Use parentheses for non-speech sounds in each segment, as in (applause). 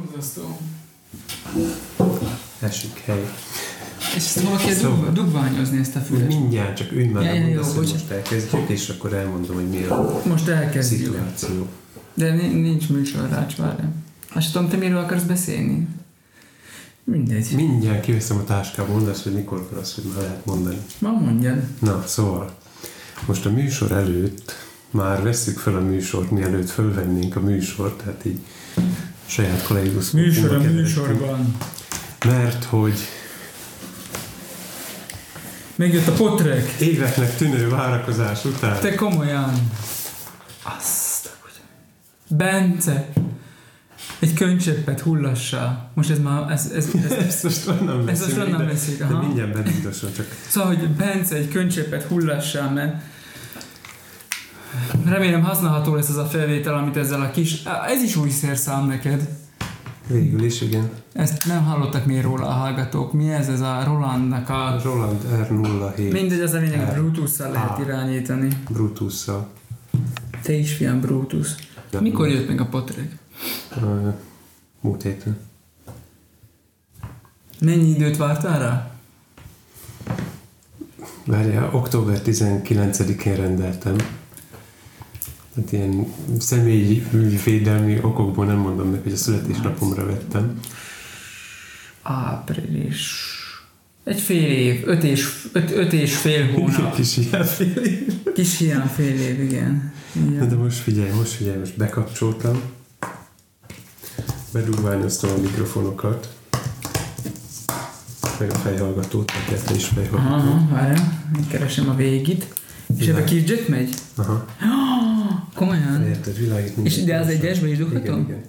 Borzasztó. Esik hely. És ezt kell Szóval- dug- dugványozni ezt a fület? Mindjárt csak ülj már, Ja, jó, mondasz, hogy most elkezdjük, és akkor elmondom, hogy mi a Most elkezdjük. szituáció. De ni- nincs műsor, rács, várjál. Azt tudom, te miről akarsz beszélni? Mindegy. Mindjárt kiveszem a táskából, mondasz, hogy mikor akarsz, hogy már lehet mondani. Ma mondjad. Na, szóval, most a műsor előtt már vesszük fel a műsort, mielőtt fölvennénk a műsort, tehát így saját kollégus. Mert hogy Megjött a potrek. éveknek tűnő várakozás után Te komolyan. Azt a. Bence. Egy könycseppet hullassal. Most ez már, ez, ez, ez, (laughs) ez most onnan Ez most onnan de- veszik, de aha. mindjárt bedugdosan, csak Szóval, hogy Bence egy könycseppet hullassal, mert remélem használható lesz az a felvétel, amit ezzel a kis... Ez is új szerszám neked. végül is, igen. Ezt nem hallottak még róla a hallgatók. Mi ez? Ez a Rolandnak a... Roland R07 Mindegy, az a lényeg. Bluetooth-szal lehet irányítani. Brutus-szal. Te is fiam Brutus. Mikor jött meg a potrek? Ö, Múlt héten. Mennyi időt vártál rá? Várjál, október 19-én rendeltem. Tehát ilyen személyi védelmi okokból nem mondom meg, hogy a születésnapomra vettem. Április. Egy fél év, öt és, öt, öt és fél hónap. Kis ilyen fél év. Kis hiány fél év, igen. Na igen. de most figyelj, most figyelj, most bekapcsoltam. Bedugványoztam a mikrofonokat. Meg a fejhallgatót, a kettő is fejhallgató. Aha, várjál, keresem a végit. És ebbe kis jack megy? Aha. (gasps) Komolyan? Érted, világít És ide az egyesbe is dughatom? Igen, igen.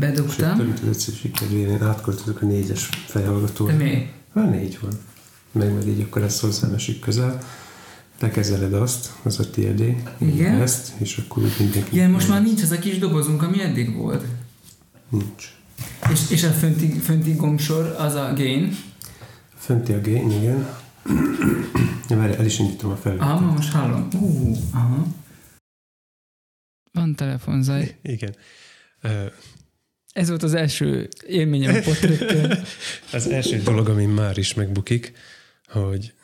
Sőt, Bedugtam. több kedvére, én átköltözök a négyes fejhallgatóra. De mi? Hát négy van. Meg meg így akkor ezt hozzám esik közel. Te kezeled azt, az a tiédé. Igen. Ezt, és akkor úgy mindenki... Igen, most már nincs az a kis dobozunk, ami eddig volt. Nincs. És, és a fönti, fönti gombsor az a gain. Fönti a gain, igen. Ja, várj, el is indítom a felvételt. Aha, most hallom. Uh, aha. Van telefonzaj. Igen. Ö, Ez volt az első élményem a potrekkel. (laughs) Az első dolog, ami már is megbukik, hogy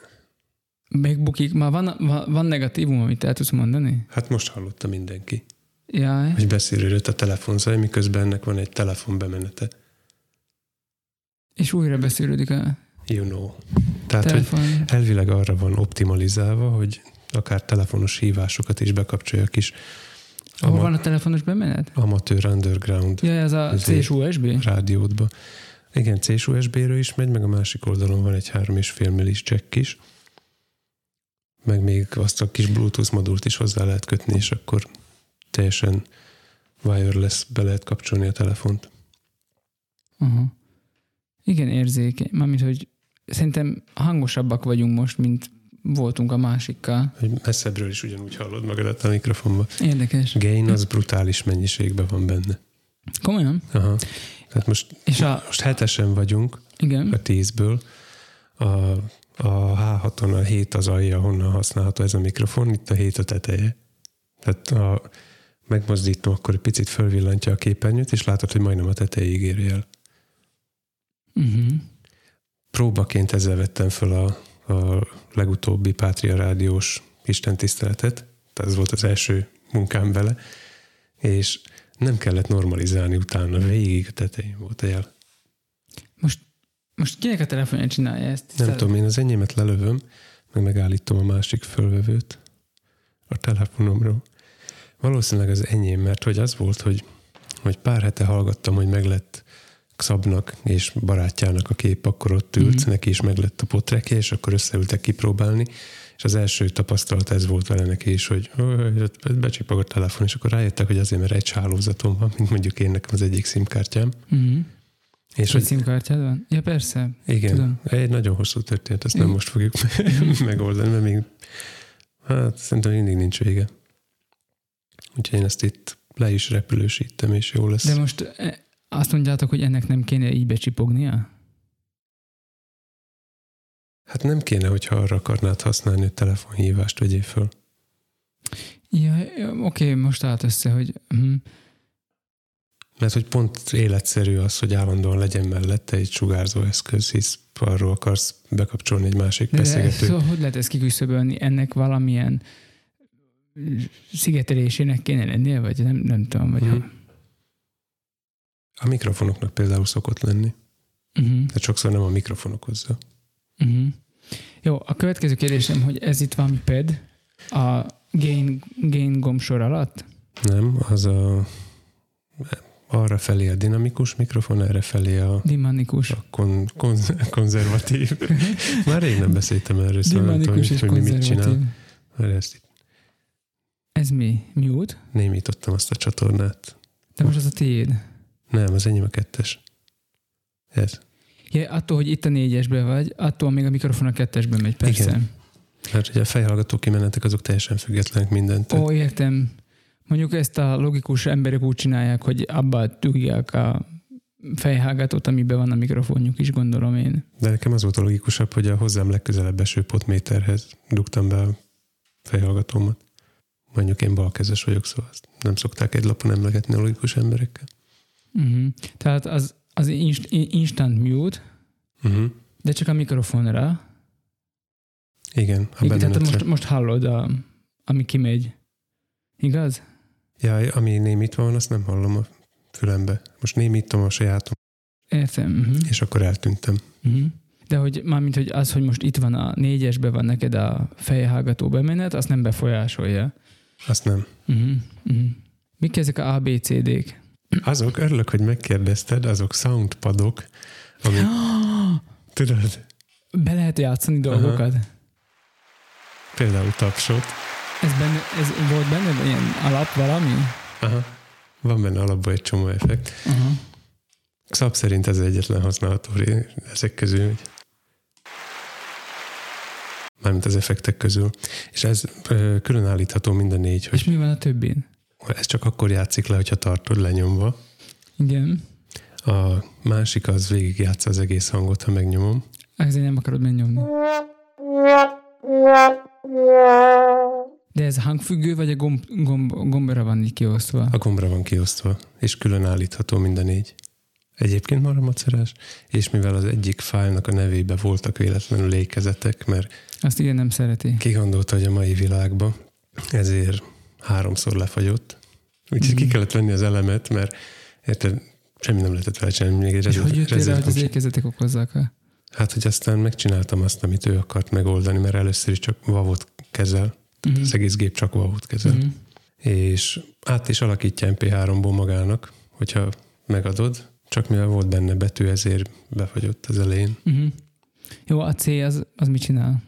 Megbukik. Már van, van, van negatívum, amit el tudsz mondani? hát most hallotta mindenki, Jaj. hogy beszélődött a telefonzaj, miközben ennek van egy telefonbemenete. És újra beszélődik a You know. Tehát, hogy telefon. elvileg arra van optimalizálva, hogy akár telefonos hívásokat is bekapcsolja a kis Hol ama- van a telefonos bemenet? amatőr underground Ja, ez a. CS USB? rádiódba. Igen, C USB-ről is megy, meg a másik oldalon van egy 3,5 millis jack is, meg még azt a kis Bluetooth modult is hozzá lehet kötni, és akkor teljesen wireless be lehet kapcsolni a telefont. Uh-huh. Igen, érzékeny. Mármint, hogy szerintem hangosabbak vagyunk most, mint voltunk a másikkal. Hogy messzebbről is ugyanúgy hallod magadat a mikrofonba. Érdekes. Gain az brutális mennyiségben van benne. Komolyan? Aha. Tehát most, És a... most hetesen vagyunk Igen. a tízből. A, a H6-on a 7 az alja, honnan használható ez a mikrofon, itt a 7 a teteje. Tehát ha megmozdítom, akkor egy picit fölvillantja a képernyőt, és látod, hogy majdnem a tetejéig éri el. Uh-huh. Próbaként ezzel vettem föl a, a legutóbbi Pátria Rádiós istentiszteletet, tehát ez volt az első munkám vele, és nem kellett normalizálni utána, végig a tetején volt a jel. Most, most kinek a telefonja csinálja ezt? Nem Tisztelt- tudom, én az enyémet lelövöm, meg megállítom a másik fölvevőt a telefonomról. Valószínűleg az enyém, mert hogy az volt, hogy, hogy pár hete hallgattam, hogy meglett Szabnak és barátjának a kép, akkor ott ült, mm-hmm. neki is meglett a potrekje, és akkor összeültek kipróbálni, és az első tapasztalat ez volt vele neki is, hogy "Ö, becsipog a telefon, és akkor rájöttek, hogy azért, mert egy hálózatom van, mint mondjuk én nekem az egyik szimkártyám. Uh-huh. És hogy szimkártyád van? Ja, persze. igen, Tudom. egy nagyon hosszú történet, ezt nem most fogjuk (laughs) megoldani, mert még hát szerintem mindig nincs vége. Úgyhogy én ezt itt le is repülősítem, és jó lesz. De most azt mondjátok, hogy ennek nem kéne így becsipognia? Hát nem kéne, hogyha arra akarnád használni, hogy telefonhívást vegyél föl. Ja, oké, most állt össze, hogy hm. Mert hogy pont életszerű az, hogy állandóan legyen mellette egy sugárzó eszköz, hisz arról akarsz bekapcsolni egy másik De, de beszélgetőt. szóval hogy lehet ezt kiküszöbölni? Ennek valamilyen szigetelésének kéne lennie, vagy nem, nem tudom, vagy Mhm. uh-huh. A mikrofonoknak például szokott lenni. Uh-huh. De sokszor nem a mikrofon okozza. Uh-huh. Jó, a következő kérdésem, hogy ez itt van ped a gain, gain gombsor alatt? Nem, az a arra felé a dinamikus mikrofon, erre felé a, Dimanikus. a kon, kon, konzervatív. (laughs) Már rég nem beszéltem erről, szóval nem tudom, hogy mi mit csinál. Ezt itt Ez mi? Mute? némítottam azt a csatornát. De most az a tiéd. Nem, az enyém a kettes. Ez. Ja, attól, hogy itt a négyesben vagy, attól még a mikrofon a kettesben megy, persze. Igen. Mert ugye a fejhallgató kimenetek azok teljesen függetlenek mindent. Ó, értem. Mondjuk ezt a logikus emberek úgy csinálják, hogy abba dugják a fejhágatót, amiben van a mikrofonjuk is, gondolom én. De nekem az volt a logikusabb, hogy a hozzám legközelebb eső potméterhez dugtam be a fejhallgatómat. Mondjuk én balkezes vagyok, szóval azt nem szokták egy lapon emlegetni a logikus emberekkel. Uh-huh. Tehát az, az inst, instant mute, Uh-huh. de csak a mikrofonra. Igen, a Igen, tehát most, most hallod, a, ami kimegy. Igaz? Ja, ami némítva van, azt nem hallom a fülembe. Most némítom a sajátom, Értem. Uh-huh. és akkor eltűntem. Uh-huh. De hogy mármint, hogy az, hogy most itt van a négyesbe van neked a fejhallgató bemenet, azt nem befolyásolja. Azt nem. Uh-huh. Uh-huh. Mik ezek a ABCD-k? Azok, örülök, hogy megkérdezted, azok soundpadok, amik, (gasps) tudod, Be lehet játszani dolgokat? például tapsot. Ez, benne, ez volt benne ilyen alap valami? Aha. Van benne alapban egy csomó effekt. Aha. Szab szerint ez egyetlen használható ezek közül. Mármint az effektek közül. És ez külön állítható mind a négy, És hogy mi van a többin? Ez csak akkor játszik le, hogyha tartod lenyomva. Igen. A másik az végigjátsza az egész hangot, ha megnyomom. Ezért nem akarod megnyomni. De ez hangfüggő, vagy a gomb, gomb, gombra van így kiosztva? A gombra van kiosztva, és külön állítható mind a négy. Egyébként marha macerás, és mivel az egyik fájlnak a nevébe voltak véletlenül lékezetek, mert Azt igen nem szereti. ki gondolta, hogy a mai világban, ezért háromszor lefagyott. Úgyhogy ki Mhm. kellett venni az elemet, mert érted, semmi nem lehetett vele csinálni. Még egy És rezert- hogy jöttél rá, hogy az ékezetek okozzák -e? Hát, hogy aztán megcsináltam azt, amit ő akart megoldani, mert először is csak vavot kezel, Uh-huh. az egész gép csak vavot kezel, Uh-huh. és át is alakítja MP3-ból magának, hogyha megadod, csak mivel volt benne betű, ezért befagyott az elején. Uh-huh. Jó, a C az, az mit csinál?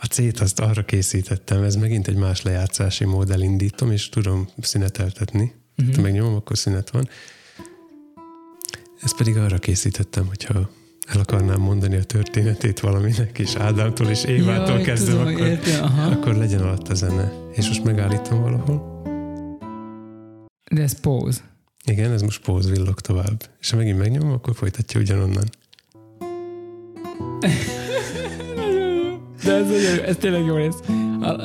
A C-t azt arra készítettem, ez megint egy más lejátszási mód, elindítom, és tudom szüneteltetni. Uh-huh. Ha megnyomom, akkor szünet van. Ezt pedig arra készítettem, hogyha el akarnám mondani a történetét valaminek, és Ádámtól és Évától Jaj, kezdem, tudom, akkor, értem, aha. akkor legyen alatt a zene. És most megállítom valahol. De ez pause. Igen, ez most póz villog tovább. És ha megint megnyomom, akkor folytatja ugyanonnan. (laughs) De ez, nagyon ez tényleg jó rész.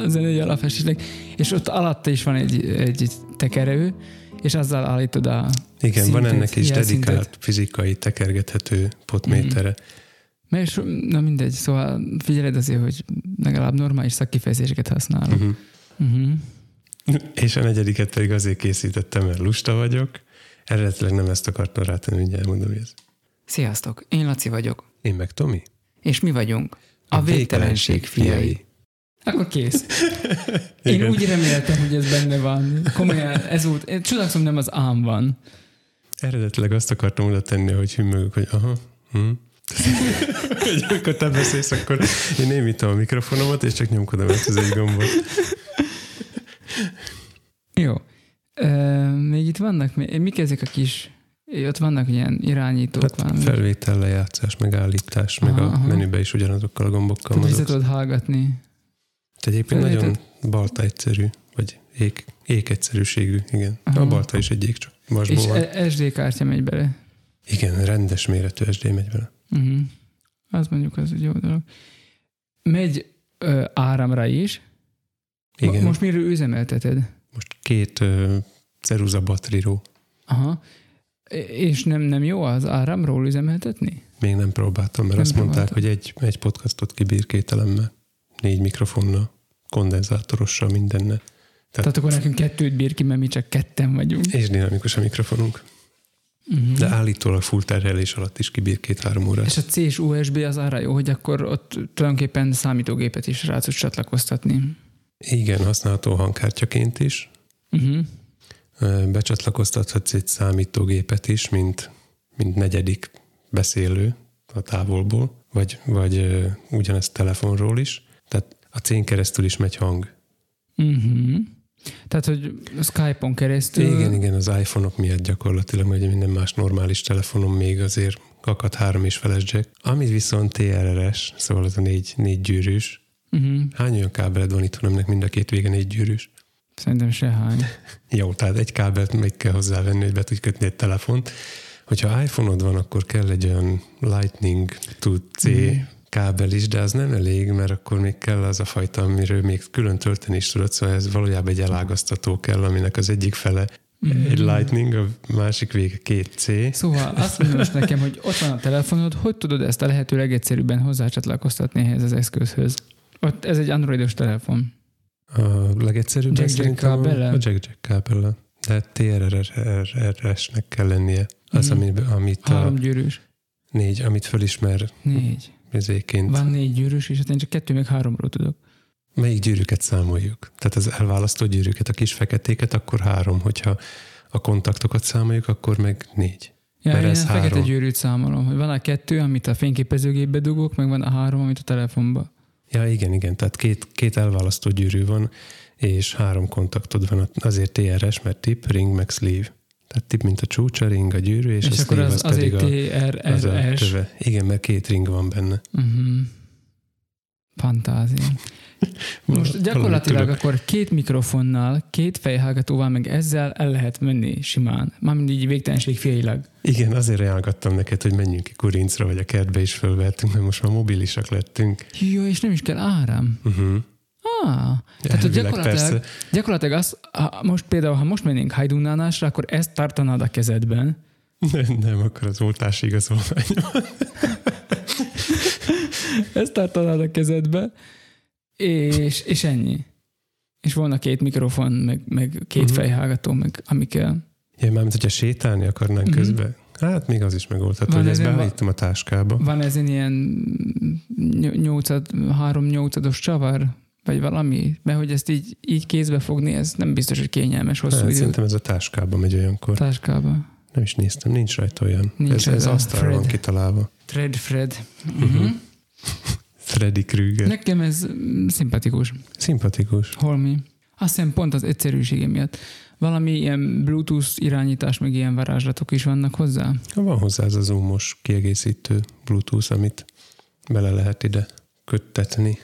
Ez egy alapfestésnek. És ott alatta is van egy, egy tekerő, és azzal állítod a... Igen, van Szintet, ennek is dedikált fizikai tekergethető potmétere. Mert és, na mindegy, szóval figyeled azért, hogy legalább normális szakkifejezéseket használok. Uh-huh. (laughs) Uh-huh. És a negyediket pedig azért készítettem, mert lusta vagyok. Eredetileg nem ezt akartam rátenni, mindjárt mondom, hogy ez. Sziasztok, én Laci vagyok. Én meg Tomi? És mi vagyunk? A, végtelenség fiai. Akkor kész. (laughs) Én Igen. úgy reméltem, hogy ez benne van. Komolyan, ez volt. Én Csodálkozom, nem az ám van. Eredetileg azt akartam oda tenni, hogy hümmögök, hogy aha, hm. (laughs) Hogy amikor te beszélsz, akkor én némítom a mikrofonomat, és csak nyomkodom ezt az egy gombot. Jó. Ö, még itt vannak, mi- mik ezek a kis, ott vannak ilyen irányítók. Hát valami. felvétel, lejátszás, megállítás, meg Aha, a aha. menübe is ugyanazokkal a gombokkal Tudod, vissza tudod hallgatni. Tehát egyébként Felvétel- nagyon balta egyszerű, vagy ék, ék egyszerűségű, igen. Aha. A balta is egy ék, csak vasból És van. e- SD kártya megy bele. Igen, rendes méretű SD megy vele. Uh-huh. Az mondjuk az egy jó dolog. Megy ö, áramra is. Igen. Mo- Most miről üzemelteted? Most két uh, ceruza batteríró. Aha. És nem, nem jó az áramról üzemeltetni? Még nem próbáltam, mert Nem azt mondták, próbáltam. hogy egy, egy podcastot kibír két elemmel, négy mikrofonnal, kondenzátorossal, mindennel. Tehát akkor nekünk kettőt bír ki, mert mi csak ketten vagyunk. És dinamikus a mikrofonunk. Uh-huh. De állítólag full terhelés alatt is kibír két-három órát. És a C és USB az arra jó, hogy akkor ott tulajdonképpen számítógépet is rá tudsz csatlakoztatni. Igen, használható hangkártyaként is. Uh-huh. Becsatlakoztathatsz egy számítógépet is, mint, mint negyedik beszélő a távolból, vagy, vagy ugyanezt telefonról is. Tehát a cén keresztül is megy hang. Uh-huh. Tehát, hogy Skype-on keresztül... Igen, igen, az iPhone-ok miatt gyakorlatilag, vagy minden más normális telefonon még azért akad három és feles jack. Amit viszont TRRS, szóval az a négy, négy gyűrűs. Uh-huh. Hány olyan kábeled van itt, aminek mind a két vége négy gyűrűs? Szerintem sehány. (laughs) Jó, tehát egy kábelt még kell hozzávenni, hogy be tudj kötni egy telefont. Hogyha iPhone-od van, akkor kell egy olyan Lightning to C Mhm. kábel is, de az nem elég, mert akkor még kell az a fajta, amiről még külön tölteni is tudod, szóval ez valójában egy elágaztató kell, aminek az egyik fele Mhm. egy Lightning, a másik vége két C. Szóval azt mondja most nekem, hogy ott van a telefonod, hogy tudod ezt a lehető legegyszerűbben hozzácsatlakoztatni ehhez az eszközhöz? Ott ez egy androidos telefon. A legegyszerűbb Jack-Jack szerintem a- kábellel? A Jack-Jack kábellel. De TRRS-nek kell lennie. Az, Mhm. amit, amit Három a gyűrűs. négy, amit fölismer Négy. ezéként. Van négy gyűrűs, és hát én csak kettő, meg háromról tudok. Melyik gyűrűket számoljuk? Tehát az elválasztó gyűrűket, a kis feketéket, akkor három, hogyha a kontaktokat számoljuk, akkor meg négy. Ja, Mert én ez a fekete három. gyűrűt számolom, hogy van a kettő, amit a fényképezőgépbe dugok, meg van a három, amit a telefonba. Ja, igen, igen, tehát két, két elválasztó gyűrű van, és három kontaktod van, azért TRS, mert tip, ring, meg sleeve. Tehát tip, mint a csúcsa, ring, a gyűrű, és, És, a akkor sleeve az, az, pedig azért a, az a köve. Igen, mert két ring van benne. Uh-huh. Fantázia. Most gyakorlatilag akkor két mikrofonnal, két fejhallgatóval, meg ezzel el lehet menni simán. Mármint így végtelenség félileg. Igen, azért ajánlgattam neked, hogy menjünk ki Kurincra, vagy a kertbe is fölvettünk, mert most már mobilisak lettünk. Jó, és nem is kell áram. Uh-huh. Ah, tehát hogy gyakorlatilag, persze. gyakorlatilag az, ha most például, ha most mennénk Hajdunánásra, akkor ezt tartanád a kezedben, Nem, nem, akkor az oltási igazolvány (laughs) ezt tartanád a kezedbe, és, és ennyi. És volna két mikrofon, meg, meg két Mhm. fejhallgató, meg ami kell. Ja, mármint, hogyha sétálni akarnánk Mhm. közben, hát még az is megoldható, hogy ezt beállítom a táskába. Van ez ilyen ny- nyolcad, három nyolcados csavar, vagy valami, mert hogy ezt így, így kézbe fogni, ez nem biztos, hogy kényelmes hosszú Hát, idő szerintem ez a táskába megy olyankor. táskába. Nem is néztem, nincs rajta olyan. Nincs ez, ez rajta. asztalra van Fred. kitalálva. Fred. Mhm. Uh-huh. (laughs) Freddy Krüger. Nekem ez szimpatikus. Szimpatikus. Holmi. Azt hiszem pont az egyszerűsége miatt. Valami ilyen Bluetooth irányítás, meg ilyen varázslatok is vannak hozzá. Van hozzá ez a zoomos kiegészítő Bluetooth, amit bele lehet ide köttetni.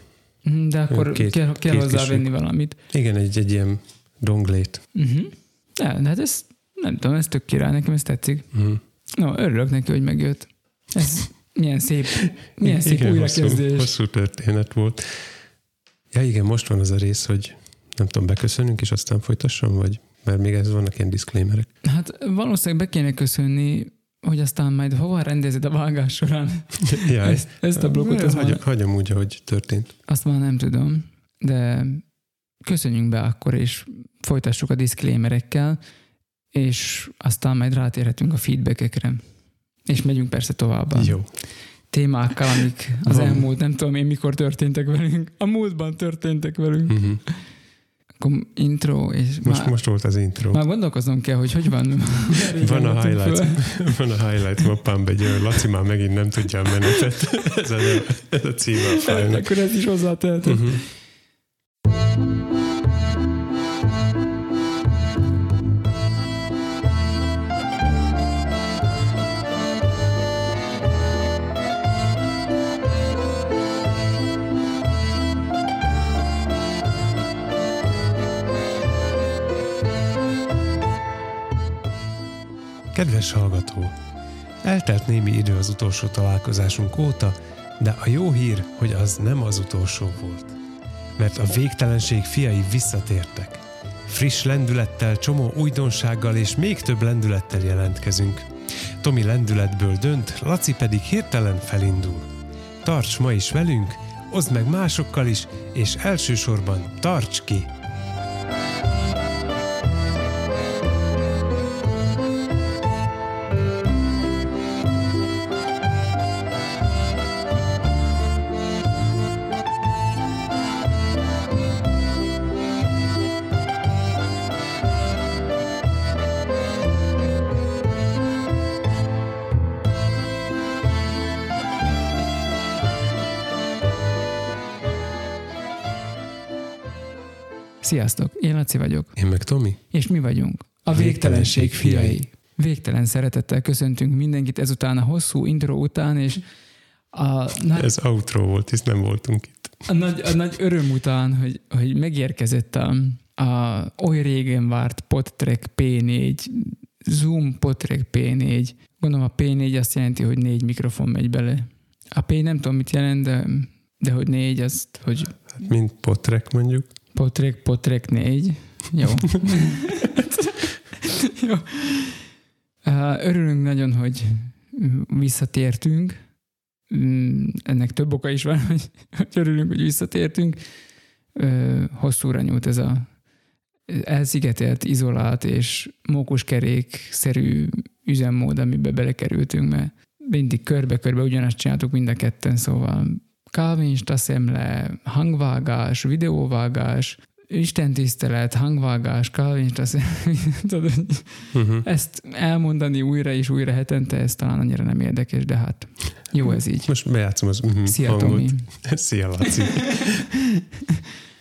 Mhm, De akkor Két- kell, kell két hozzávenni valamit. Igen, egy, egy ilyen donglét. Uh-huh. De, de hát ez, nem tudom, ez tök király, nekem ez tetszik. Mm. No, örülök neki, hogy megjött. Ez milyen szép, milyen szép igen, újrakezdés. Hosszú, hosszú történet volt. Ja igen, most van az a rész, hogy nem tudom, beköszönünk, és aztán folytassam, vagy mert még ez vannak ilyen disclaimerek. Hát valószínűleg be kéne köszönni, hogy aztán majd hova rendezed a vágás során. Ja, (laughs) Ezt, ezt a blokkot, az hagyom, már, hagyom úgy, ahogy történt. azt már nem tudom, de köszönjünk be akkor, és folytassuk a disclaimerekkel, és aztán majd rátérhetünk a feedbackekre. És megyünk persze tovább. Jó. Témákkal, amik az Van. elmúlt, nem tudom én mikor történtek velünk. A múltban történtek velünk. Uh-huh. Akkor intro, és Most, már, most volt az intro. már gondolkoznom kell, hogy hogy van. Van a highlight, föl. van a highlight mappám egy olyan, Laci már megint nem tudja a menetet. Ez a, ez a címe a fájlnak. Akkor ez is hozzátehető. Uh-huh. Kedves hallgató! Eltelt némi idő az utolsó találkozásunk óta, de a jó hír, hogy az nem az utolsó volt. Mert a végtelenség fiai visszatértek. Friss lendülettel, csomó újdonsággal és még több lendülettel jelentkezünk. Tomi lendületből dönt, Laci pedig hirtelen felindul. Tarts ma is velünk, oszd meg másokkal is, és elsősorban tarts ki! Sziasztok, én Laci vagyok. Én meg Tomi. És mi vagyunk a Végtelenség fiai. Végtelen szeretettel köszöntünk mindenkit ezután a hosszú intro után, és a nagy, Ez outro volt, hisz nem voltunk itt. a nagy, a nagy öröm után, hogy, hogy megérkezett a, a oly régen várt PodTrack P4, Zoom PodTrack P4. Gondolom a P4 azt jelenti, hogy négy mikrofon megy bele. A P nem tudom, mit jelent, de, de hogy négy, azt, hogy Hát mint potrek mondjuk. Potrek, Potrek 4. Jó. (laughs) Jó. Örülünk nagyon, hogy visszatértünk. Mm, Ennek több oka is van, (laughs) hogy hogy örülünk, hogy visszatértünk. Hosszúra nyújt ez a elszigetelt, izolált és mókuskerék-szerű üzemmód, amiben belekerültünk, mert mindig körbe-körbe ugyanazt csináltuk mind a ketten, szóval kávénsta szemle, hangvágás, videóvágás, istentisztelet, hangvágás, kávénsta szemle, (laughs) tudod, Uh-huh. ezt elmondani újra és újra hetente, ez talán annyira nem érdekes, de hát jó ez így. Most bejátszom az uh-huh Szia, hangot. Tomi. (laughs) Szia, Laci.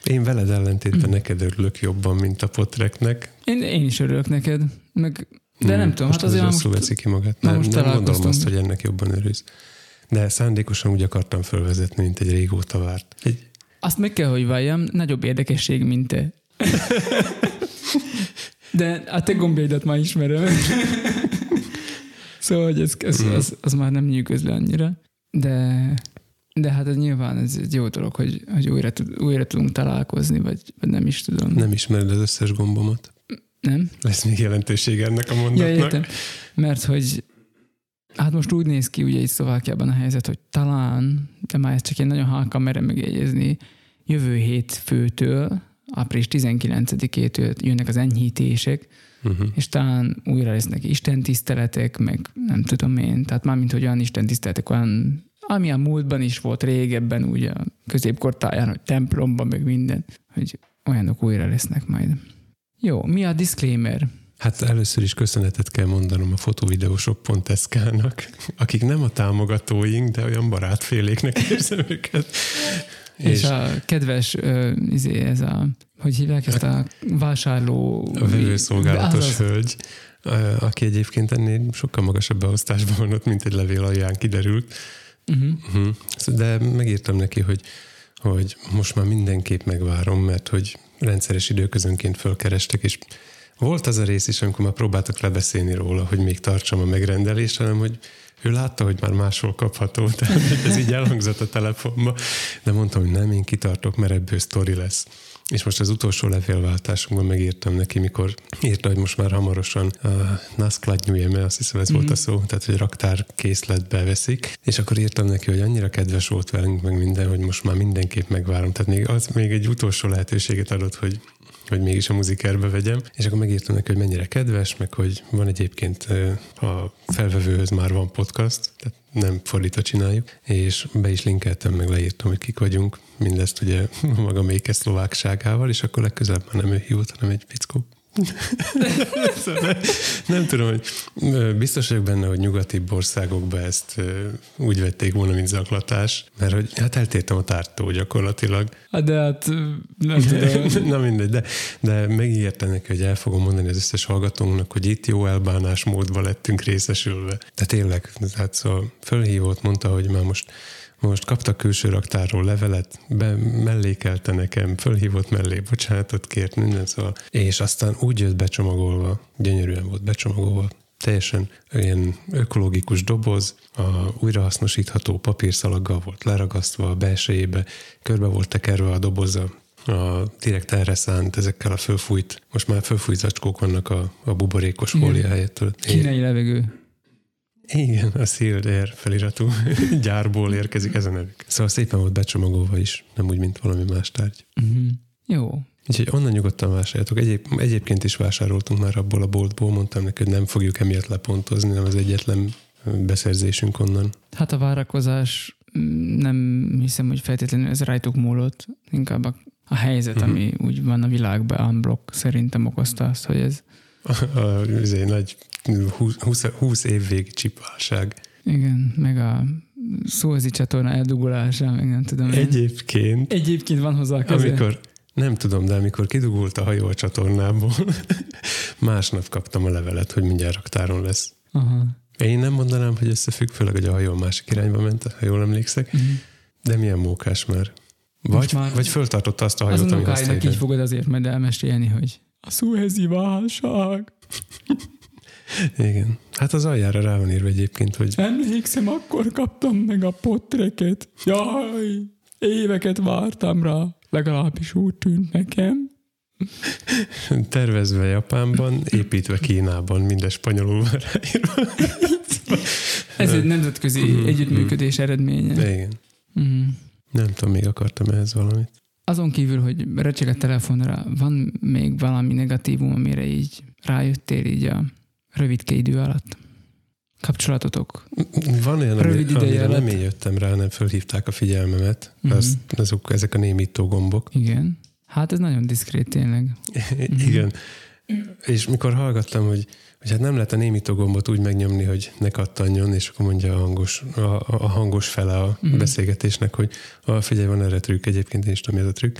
Én veled ellentétben neked örülök jobban, mint a potreknek. Én, én is örülök neked, meg, de Mm, nem tudom, most hát azért most, veszi ki magát. Nem, most nem gondolom azt, hogy ennek jobban örülsz. De szándékosan úgy akartam felvezetni, mint egy régóta várt. Egy, azt meg kell, hogy valljam, nagyobb érdekesség, mint te. De a te gombjaidat már ismerem. szóval, hogy ez, ez, Mhm. az, az már nem nyűgöz le annyira. De, de hát ez nyilván ez egy jó dolog, hogy, hogy újra, tud- újra tudunk találkozni, vagy, vagy nem is tudom. nem ismered az összes gombomat. nem? Lesz még jelentősége ennek a Ja, mondatnak. értem. Mert hogy hát most úgy néz ki ugye itt Szlovákiában a helyzet, hogy talán, de már ezt csak én nagyon halkan merem megjegyezni, jövő hétfőtől, április 19-től jönnek az enyhítések, Uh-huh. és talán újra lesznek istentiszteletek, meg nem tudom én, tehát mármint, hogy olyan istentiszteletek, olyan, ami a múltban is volt régebben, ugye a középkortáján, hogy templomban, meg minden, hogy olyanok újra lesznek majd. Jó, mi a disclaimer? Hát először is köszönetet kell mondanom a fotovideoshop.sk-nak, akik nem a támogatóink, de olyan barátféléknek érzem őket. És, és a kedves, ö, izé, ez a, hogy hívják ezt a vásárló... a vevőszolgálatos Azaz. hölgy, aki egyébként ennél sokkal magasabb beosztásban van ott, mint egy levél alján kiderült. Uh-huh. Uh-huh. De megírtam neki, hogy, hogy most már mindenképp megvárom, mert hogy rendszeres időközönként fölkerestek, és volt az a rész is, amikor már próbáltak lebeszélni róla, hogy még tartsam a megrendelést, hanem hogy ő látta, hogy már máshol kapható, (laughs) tehát ez így elhangzott a telefonba, de mondtam, hogy nem, én kitartok, mert ebből sztori lesz. És most az utolsó levélváltásunkban megírtam neki, mikor írta, hogy most már hamarosan a naskladnyújeme, azt hiszem ez mm-hmm. volt a szó, tehát hogy raktár készletbe veszik, és akkor írtam neki, hogy annyira kedves volt velünk, meg minden, hogy most már mindenképp megvárom. Tehát még az még egy utolsó lehetőséget adott, hogy hogy mégis a muzikerbe vegyem, és akkor megírtam neki, hogy mennyire kedves, meg hogy van egyébként a felvevőhöz már van podcast, tehát nem fordítva csináljuk, és be is linkeltem, meg leírtam, hogy kik vagyunk, mindezt ugye (laughs) maga méke szlovákságával, és akkor legközelebb már nem ő hívott, hanem egy fickó. Nem, nem tudom, hogy biztos vagyok benne, hogy nyugatibb országokban ezt úgy vették volna, mint zaklatás, mert hogy hát eltértem a tártól gyakorlatilag, Hát de hát nem tudom. (laughs) Na mindegy, de, de megígértem neki, hogy el fogom mondani az összes hallgatónknak, hogy itt jó elbánás módban lettünk részesülve. De tényleg, tehát szóval fölhívott, mondta, hogy már most most kaptak külső raktárról levelet, be, mellékelte nekem, fölhívott mellé, bocsánatot kért, minden szóval. És aztán úgy jött becsomagolva, gyönyörűen volt becsomagolva, teljesen ilyen ökológikus doboz, a újrahasznosítható papírszalaggal volt leragasztva a belsejébe, körbe volt tekerve a doboza a direkt erre szánt ezekkel a fölfújt, most már fölfújt zacskók vannak a, a buborékos fólia helyett. Kínai levegő. Igen, a Sealed Air feliratú (laughs) gyárból érkezik ez a nevük. Szóval szépen volt becsomagolva is, nem úgy, mint valami más tárgy. Uh-huh. Jó. Úgyhogy onnan nyugodtan vásároljátok. Egyéb, egyébként is vásároltunk már abból a boltból, mondtam neki, hogy nem fogjuk emiatt lepontozni, nem az egyetlen beszerzésünk onnan. Hát a várakozás mm, nem hiszem, hogy feltétlenül ez rajtuk múlott, inkább a, a helyzet, Mhm. ami úgy van a világban, unblock szerintem okozta azt, hogy ez A, a, a nagy 20, 20 év végi csipválság. igen, meg a szózi csatorna eldugulása, meg nem tudom. én. Egyébként, Egyébként van hozzá a amikor, nem tudom, de amikor kidugult a hajó a csatornából, (laughs) másnap kaptam a levelet, hogy mindjárt raktáron lesz. Aha. Én nem mondanám, hogy összefügg, főleg, hogy a hajó másik irányba ment, ha jól emlékszek, Uh-huh. de milyen mókás már. Most Vagy, már- vagy föltartotta azt a Az hajót, ami unokáinak így fogod azért majd elmesélni, hogy a szuhezi válság. Igen. Hát az aljára rá van írva egyébként, hogy Emlékszem, akkor kaptam meg a potreket. Jaj, éveket vártam rá. Legalábbis úgy tűnt nekem. tervezve Japánban, építve Kínában, minden spanyolul van ráírva. Ez egy nemzetközi Mhm, együttműködés eredménye. Igen. Mhm. Nem tudom, még akartam ehhez valamit. Azon kívül, hogy recseg a telefonra, van még valami negatívum, amire így rájöttél így a rövidke idő alatt? Kapcsolatotok? Van olyan, ami, Rövid ideje amire nem én jöttem rá, nem fölhívták a figyelmemet. Mhm. Az, azok, ezek a némító gombok. Igen. Hát ez nagyon diszkrét tényleg. (laughs) Igen. És mikor hallgattam, hogy, hogy hát nem lehet a némító gombot úgy megnyomni, hogy ne kattanjon, és akkor mondja a hangos, a, a hangos fele a Mhm. beszélgetésnek, hogy ah, figyelj, van erre trükk, egyébként én is tudom, mi ez a trükk.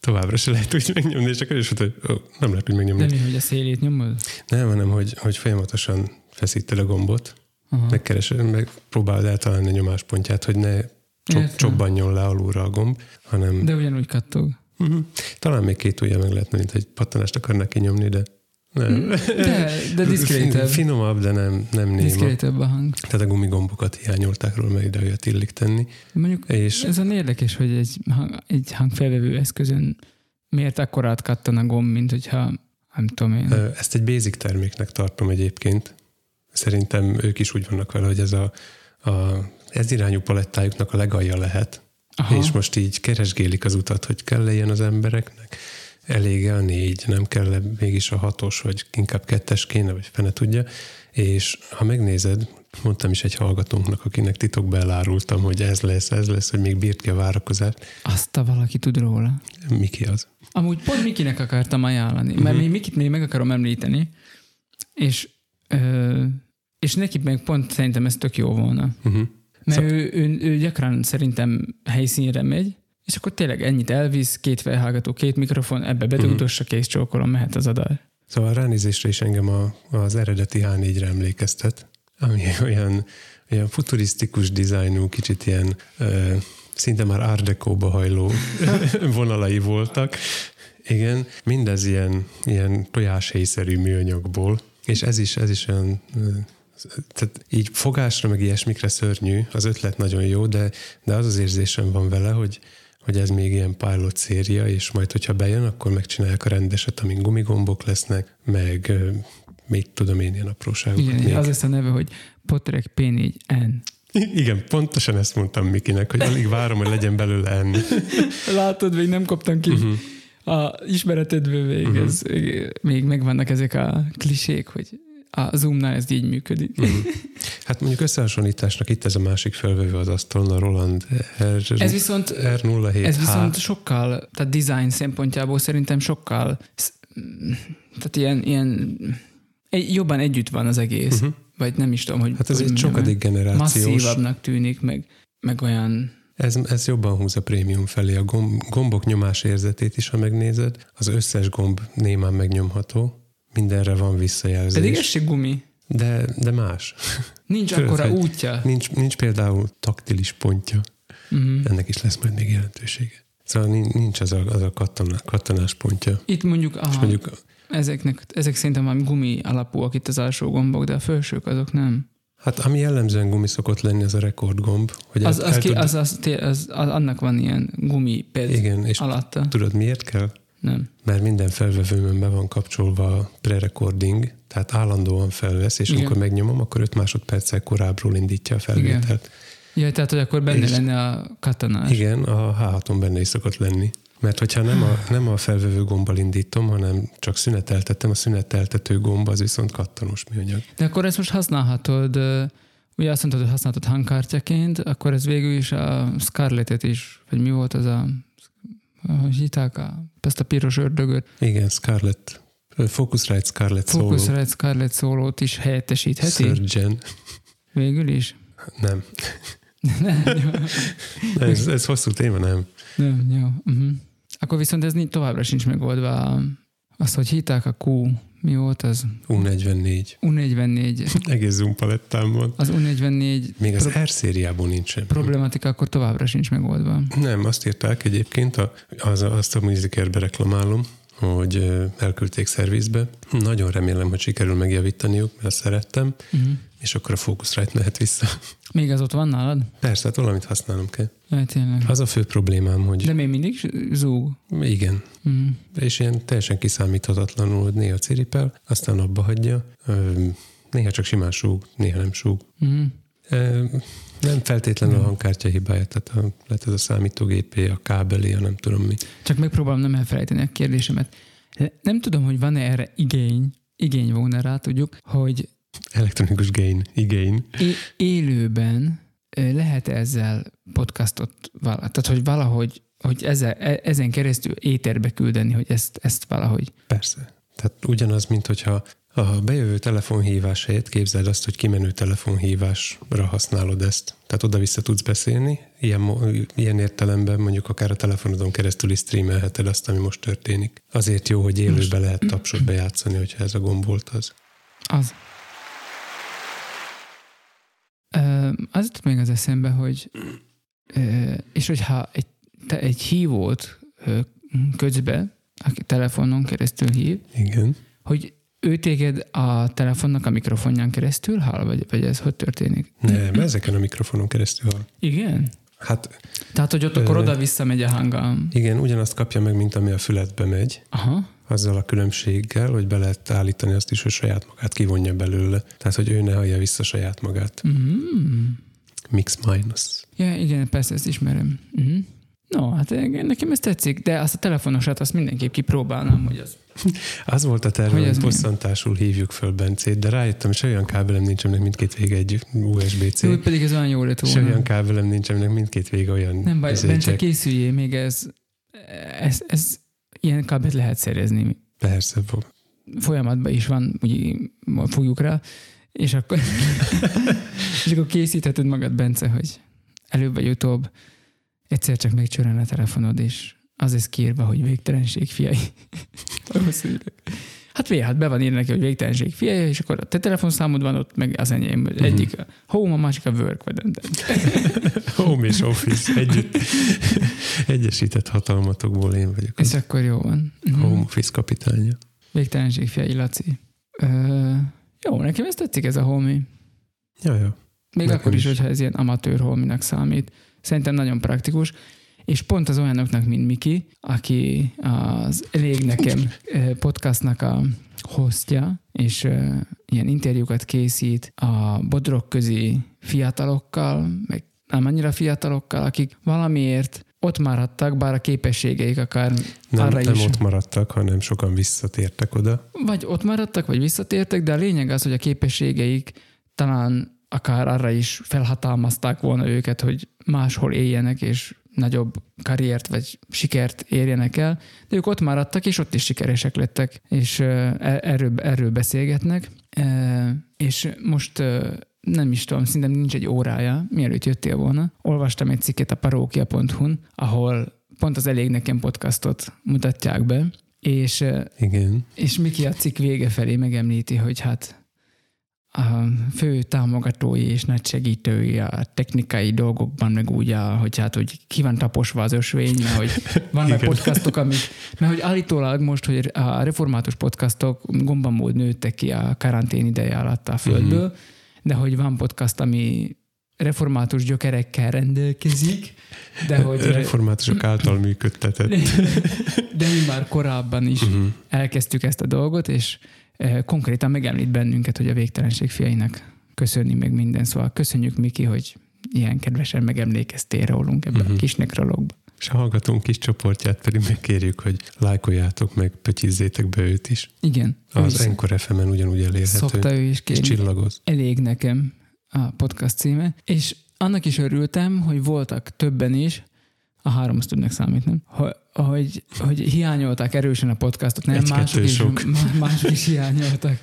Továbbra se lehet úgy megnyomni, és akkor is hogy oh, nem lehet úgy megnyomni. Nem így, hogy a szélét nyomod? Nem, hanem hogy, hogy folyamatosan feszíted a gombot, Aha. megkeresed, meg próbálod eltalálni a nyomáspontját, hogy ne csob, csobbanjon le alulra a gomb, hanem De ugyanúgy kattog. uh-huh. talán még két ujja meg lehetne, mint egy pattanást akarnak kinyomni, de nem. De, de (laughs) diszkrétebb. Finomabb, de nem, nem néma. Diszkrétebb a hang. Tehát a gumigombokat hiányolták róla, mert ide olyat illik tenni. Mondjuk És ez olyan érdekes, hogy egy, hang, egy hangfelvevő eszközön miért akkorát kattan a gomb, mint hogyha nem tudom én. ezt egy basic terméknek tartom egyébként. Szerintem ők is úgy vannak vele, hogy ez a, a ez irányú palettájuknak a legalja lehet. Aha. És most így keresgélik az utat, hogy kell ilyen az embereknek. Elég a négy, nem kell mégis a hatos, vagy inkább kettes kéne, vagy fene tudja. És ha megnézed, mondtam is egy hallgatónknak, akinek titokban elárultam, hogy ez lesz, ez lesz, hogy még bírt ki a várakozást. Azt a valaki tud róla. Miki az. Amúgy pont Mikinek akartam ajánlani, mert Mhm. még Mikit még meg akarom említeni, és, ö, és neki meg pont szerintem ez tök jó volna. Uh-huh. Mert Szóval- ő, ő, ő gyakran szerintem helyszínre megy, és akkor tényleg ennyit elvisz, két felhallgató, két mikrofon, ebbe bedugdossa, kész csókolom, mehet az adás. Szóval a ránézésre is engem a, az eredeti H4-re emlékeztet, ami olyan, olyan futurisztikus dizájnú, kicsit ilyen ö, szinte már Art Deco-ba hajló (laughs) vonalai voltak. Igen, mindez ilyen, ilyen tojáshéjszerű műanyagból, és ez is, ez is olyan tehát így fogásra, meg ilyesmikre szörnyű, az ötlet nagyon jó, de, de az az érzésem van vele, hogy, hogy ez még ilyen pilot széria, és majd, hogyha bejön, akkor megcsinálják a rendeset, amin gumigombok lesznek, meg mit tudom én, ilyen apróságokat. Igen, még. az lesz a neve, hogy Potrek P4N. Igen, pontosan ezt mondtam Mikinek, hogy alig várom, hogy legyen belőle N. (laughs) Látod, még nem kaptam ki. Mhm. A ismeretedből még, ez, még megvannak ezek a klisék, hogy a Zoomnál ez így működik. Mhm. Hát mondjuk összehasonlításnak itt ez a másik felvevő az asztalon, a Roland R, Ez viszont, R07H. ez viszont sokkal, tehát design szempontjából szerintem sokkal, tehát ilyen, ilyen jobban együtt van az egész. Uh-huh. Vagy nem is tudom, hogy Hát ez hogy egy sokadik generációs. masszívabbnak tűnik, meg, meg olyan Ez, ez jobban húz a prémium felé. A gomb, gombok nyomás érzetét is, ha megnézed. Az összes gomb némán megnyomható. Mindenre van visszajelzés. Pedig ez se gumi. De, de más. Nincs Tudod, akkora útja. Nincs, nincs például taktilis pontja. Uh-huh. Ennek is lesz majd még jelentősége. Szóval nin- nincs az a, az a kattanás, kattanás pontja. Itt mondjuk, És aha, mondjuk, ezeknek, ezek szerintem valami gumi alapúak itt az alsó gombok, de a felsők azok nem. Hát ami jellemzően gumi szokott lenni, az a rekordgomb. Hogy Az, el- az, el ki, tud- az, az, az, az, annak van ilyen gumi ped Igen, és alatta. tudod miért kell? Nem. Mert minden felvevőmön be van kapcsolva a pre-recording, tehát állandóan felvesz, és Igen. amikor megnyomom, akkor 5 másodperccel korábbról indítja a felvételt. Ja, tehát, hogy akkor benne És- lenne a katonás. Igen, a H6-on benne is szokott lenni. Mert hogyha nem a, nem a felvevő gombbal indítom, hanem csak szüneteltetem, a szüneteltető gomb az viszont kattanos műanyag. De akkor ezt most használhatod, ugye azt mondtad, hogy használhatod hangkártyaként, akkor ez végül is a Scarlettet is, vagy mi volt az a, hogy hívták a, ezt a piros ördögöt, Igen, Scarlett, Focusrite Scarlett Solo, Focusrite Scarlett szólót is helyettesítheti? Surgeon. Végül is? Nem, (laughs) nem, nem ez, ez hosszú téma, nem. nem, jó. Uh-huh. Akkor viszont ez nincs, továbbra sincs megoldva. Azt, hogy hívták a Q, mi volt az? U44. U44. Egész zoom palettám van. Az U44 Még az Pro- R szériában nincsen. problematika akkor továbbra sincs megoldva. Nem, azt írták egyébként, a, az, azt a Musicare-be reklamálom, hogy elküldték szervizbe. Nagyon remélem, hogy sikerül megjavítaniuk, mert szerettem, Uh-huh. És akkor a Focusrite mehet vissza. Még az ott van nálad? Persze, hát valamit használnom kell. Ja, tényleg. Az a fő problémám, hogy De még mindig zúg. igen, Uh-huh. és ilyen teljesen kiszámíthatatlanul, hogy néha ciripel, aztán abba hagyja, néha csak simán súg, néha nem súg. Ö, Nem feltétlenül a hangkártya hibája, tehát a, lehet ez a számítógépé, a kábelé, a nem tudom mi. Csak megpróbálom nem elfelejteni a kérdésemet. Nem tudom, hogy van-e erre igény, igény volna rá, tudjuk, hogy Elektronikus gain, igény. é- élőben lehet ezzel podcastot, tehát hogy valahogy, hogy ezzel, e- ezen keresztül éterbe küldeni, hogy ezt, ezt valahogy. Persze. Tehát ugyanaz, mint hogyha a bejövő telefonhívás helyett képzeld azt, hogy kimenő telefonhívásra használod ezt. Tehát oda-vissza tudsz beszélni, ilyen, ilyen értelemben mondjuk akár a telefonodon keresztül is streamelheted azt, ami most történik. Azért jó, hogy élőbe lehet tapsot bejátszani, hogyha ez a gomb volt az. Az. Az jutott még az eszembe, hogy és hogyha egy, te egy hívót közbe, aki telefonon keresztül hív, Igen. hogy ő téged a telefonnak a mikrofonján keresztül hall, vagy, vagy ez hogy történik? Nem, ezeken a mikrofonon keresztül hall. Igen? Hát Tehát, hogy ott akkor Ö. oda-vissza megy a hangam. igen, ugyanazt kapja meg, mint ami a fületbe megy, Aha. Azzal a különbséggel, hogy be lehet állítani azt is, hogy saját magát kivonja belőle. Tehát, hogy ő ne hallja vissza saját magát. Mm. Mix minus. Ja, igen, persze, ezt ismerem. Uh-huh. No, hát nekem ez tetszik, de azt a telefonosat azt mindenképp kipróbálnám, hogy az. Az volt a terve, Hogy hogy bosszantásul hívjuk föl Bencét, de rájöttem, hogy se olyan kábelem nincs, aminek mindkét vége egy USB-C, Jó, pedig ez olyan jó lett se volna. olyan kábelem nincs, aminek mindkét vége olyan Nem baj, Bence, készüljél, még ez, ez, ez ilyen kábelt lehet szerezni. Persze, bo- Folyamatban is van, úgy fogjuk rá, és akkor, (laughs) és akkor készítheted magad, Bence, hogy előbb vagy utóbb egyszer csak megcsörren a telefonod, és az lesz kiírva, hogy végtelenség fiai. (laughs) Valószínűleg. Hát mi, hát be van írva neki, hogy végtelenség fiai, és akkor a te telefonszámod van ott, meg az enyém. Egyik a home, a másik a work, vagy (laughs) home és office együtt egyesített hatalmatokból én vagyok. Az akkor jó van. Mhm. home office kapitánya. Végtelenség fiai, Laci. Ö, jó, nekem ez tetszik ez a holmi. Ja, ja. Még Nekem akkor is, is. hogyha ez ilyen amatőr holminak számít. Szerintem nagyon praktikus. És pont az olyanoknak, mint Miki, aki az Elég Nekem podcastnak a hostja, és ilyen interjúkat készít a bodrok közi fiatalokkal, meg nem annyira fiatalokkal, akik valamiért ott maradtak, bár a képességeik akár Nem, arra nem is. ott maradtak, hanem sokan visszatértek oda. Vagy ott maradtak, vagy visszatértek, de a lényeg az, hogy a képességeik talán akár arra is felhatalmazták volna őket, hogy máshol éljenek, és nagyobb karriert vagy sikert érjenek el, de ők ott maradtak, és ott is sikeresek lettek, és e- erről, erről beszélgetnek. E, És most nem is tudom, szerintem nincs egy órája, mielőtt jöttél volna. Olvastam egy cikket a parókia.hu-n, ahol pont az Elég Nekem podcastot mutatják be, és Igen. és Miki a cikk vége felé megemlíti, hogy hát a fő támogatói és nagy segítői a technikai dolgokban, meg úgy, a, hogy hát, hogy ki van taposva az ösvény, mert hogy vannak Igen. podcastok, amik, mert hogy állítólag most, hogy a református podcastok gombamód nőttek ki a karantén ideje alatt a földből, de hogy van podcast, ami református gyökerekkel rendelkezik, de hogy... Reformátusok által működtetett. De mi már korábban is uh-huh. elkezdtük ezt a dolgot, és konkrétan megemlít bennünket, hogy a végtelenség fiainak köszönni meg minden. Szóval köszönjük, Miki, hogy ilyen kedvesen megemlékeztél rólunk ebben uh-huh. a kis nekrologban. És a hallgatónk kis csoportját pedig megkérjük, hogy lájkoljátok meg, pöcsizzétek be őt is. Igen. Az Encore FM-en ugyanúgy elérhető. Szokta ő is kérni. És csillagoz. Elég nekem a podcast címe. És annak is örültem, hogy voltak többen is, a három az többnek számít, nem? Hogy, hogy hiányolták erősen a podcastot, nem? Egy, mások, is, sok. mások is hiányoltak.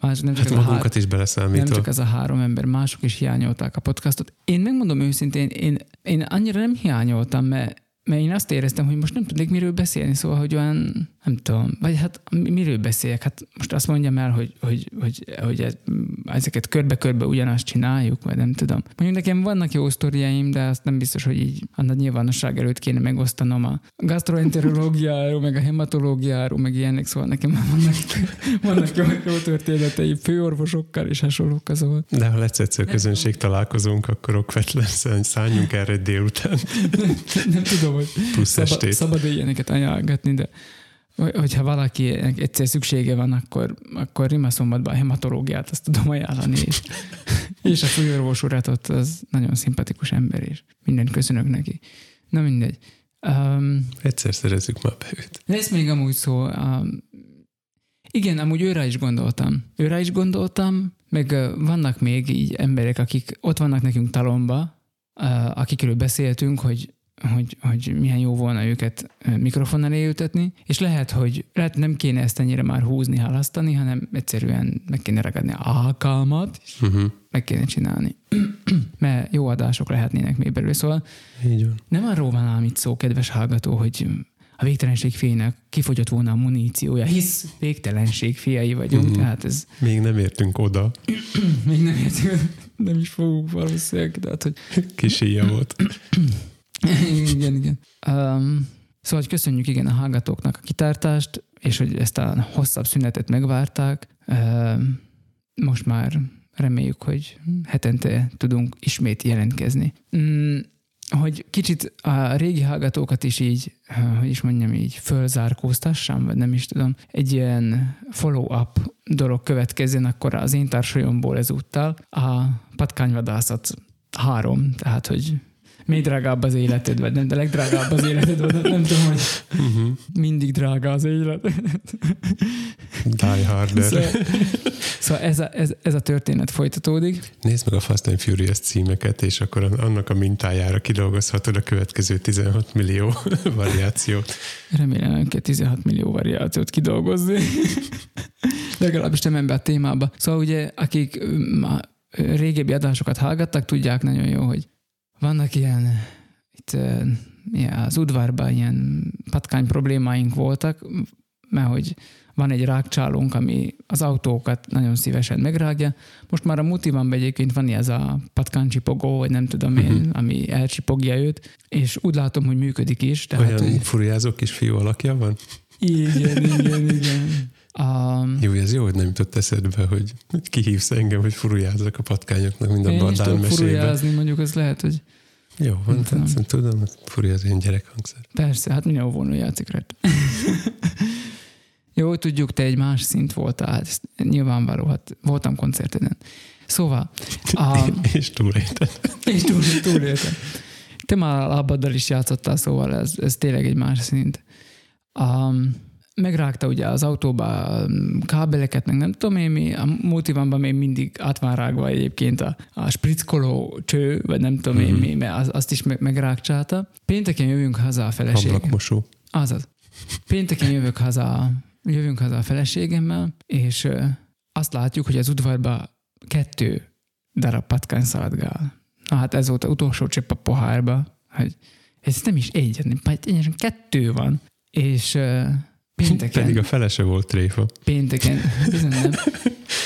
Más, nem csak hát magunkat hár, is beleszámítva. Nem csak ez a három ember, mások is hiányolták a podcastot. Én megmondom őszintén, én, én annyira nem hiányoltam, mert mert én azt éreztem, hogy most nem tudnék miről beszélni, szóval, hogy olyan, nem tudom, vagy hát miről beszéljek? Hát most azt mondjam el, hogy, hogy, hogy, hogy ez, ezeket körbe-körbe ugyanazt csináljuk, vagy nem tudom. Mondjuk nekem vannak jó sztoriáim, de azt nem biztos, hogy így a nagy nyilvánosság előtt kéne megosztanom a gastroenterológiáról, meg a hematológiáról, meg ilyenek, szóval nekem vannak, vannak jó, jó történetei főorvosokkal és hasonlók azon. De ha lesz egyszer közönség találkozunk, akkor okvetlen szálljunk erre délután. nem, nem tudom, hogy Plusz szabad, estét. szabad ilyeneket ajánlgatni, de hogyha valaki egyszer szüksége van, akkor, akkor rimaszombatban a hematológiát azt tudom ajánlani, és, (laughs) és a főorvos uratot az nagyon szimpatikus ember, és mindent köszönök neki. Na mindegy. Um, Egyszer szerezzük már be őt. lesz még amúgy szó, um, igen, amúgy őre is gondoltam. Őre is gondoltam, meg vannak még így emberek, akik ott vannak nekünk talomba, akikről beszéltünk, hogy hogy, hogy milyen jó volna őket mikrofon elé ültetni, és lehet, hogy lehet nem kéne ezt ennyire már húzni, halasztani, hanem egyszerűen meg kéne ragadni a alkalmat, és Uh-huh. meg kéne csinálni. (clears throat) Mert jó adások lehetnének még belőle. Szóval Így van. nem arról van ám itt szó, kedves hallgató, hogy a végtelenség fiainak kifogyott volna a muníciója, hisz végtelenség fiai vagyunk, Mhm. tehát ez Még nem értünk oda. (clears throat) még nem értünk, nem is fogunk valószínűleg, tehát hogy Kis volt. (clears throat) igen, igen. Um, szóval hogy köszönjük igen a hallgatóknak a kitartást, és hogy ezt a hosszabb szünetet megvárták. Um, most már reméljük, hogy hetente tudunk ismét jelentkezni. Mm, hogy kicsit a régi hallgatókat is így, hogy is mondjam így, fölzárkóztassam, vagy nem is tudom, egy ilyen follow-up dolog következzen, akkor az én társadalomból ezúttal a patkányvadászat három, tehát hogy még drágább az életed, vagy nem, de legdrágább az életed, vagy nem, nem tudom, hogy Uh-huh. mindig drága az élet. Die Harder. Szóval, szóval ez, a, ez, ez a történet folytatódik. Nézd meg a Fast and Furious címeket, és akkor annak a mintájára kidolgozhatod a következő 16 millió (laughs) variációt. Remélem nem kell 16 millió variációt kidolgozni. Legalábbis nem ebbe a témába. Szóval ugye, akik mm, a régebbi adásokat hallgattak, tudják nagyon jó, hogy vannak ilyen, itt ilyen az udvarban ilyen patkány problémáink voltak, mert hogy van egy rákcsálónk, ami az autókat nagyon szívesen megrágja. Most már a multivan egyébként van ez a patkánycsipogó, vagy nem tudom én, Mhm. ami elcsipogja őt, és úgy látom, hogy működik is. Tehát, Olyan hogy furiázó kis fiú alakja van? igen, igen, igen. Um, Jó, ez jó, hogy nem jutott eszedbe, hogy kihívsz engem, hogy furujázzak a patkányoknak, én abban a is Dán tudok mesében. furujázni, mondjuk az lehet, hogy Jó, van, Nem tudom. hogy furi az én gyerekhangszer. persze, hát minden óvónő játszik rajta. Jó, tudjuk, te egy más szint voltál, hát ez nyilvánvaló, hát voltam koncerteden. Szóval, a, (laughs) És túlélted. és túl, túléltem. Te már a lábaddal is játszottál, szóval ez, ez tényleg egy más szint. Um, megrágta ugye az autóba um, kábeleket, meg nem tudom én mi, a multivanban még mindig át van rágva egyébként a, a sprickoló cső, vagy nem tudom én Mhm. mi, mert az, azt is meg, megrágcsálta. Pénteken jövünk haza a feleség. Ablakmosó. Azaz. Pénteken jövök haza, jövünk haza a feleségemmel, és azt látjuk, hogy az udvarban kettő darab patkány szaladgál. Na hát ez volt az utolsó csepp a pohárba, hogy ez nem is egy, hanem egyenesen kettő van. És pénteken, Pedig a felese volt tréfa. pénteken, bizony nem,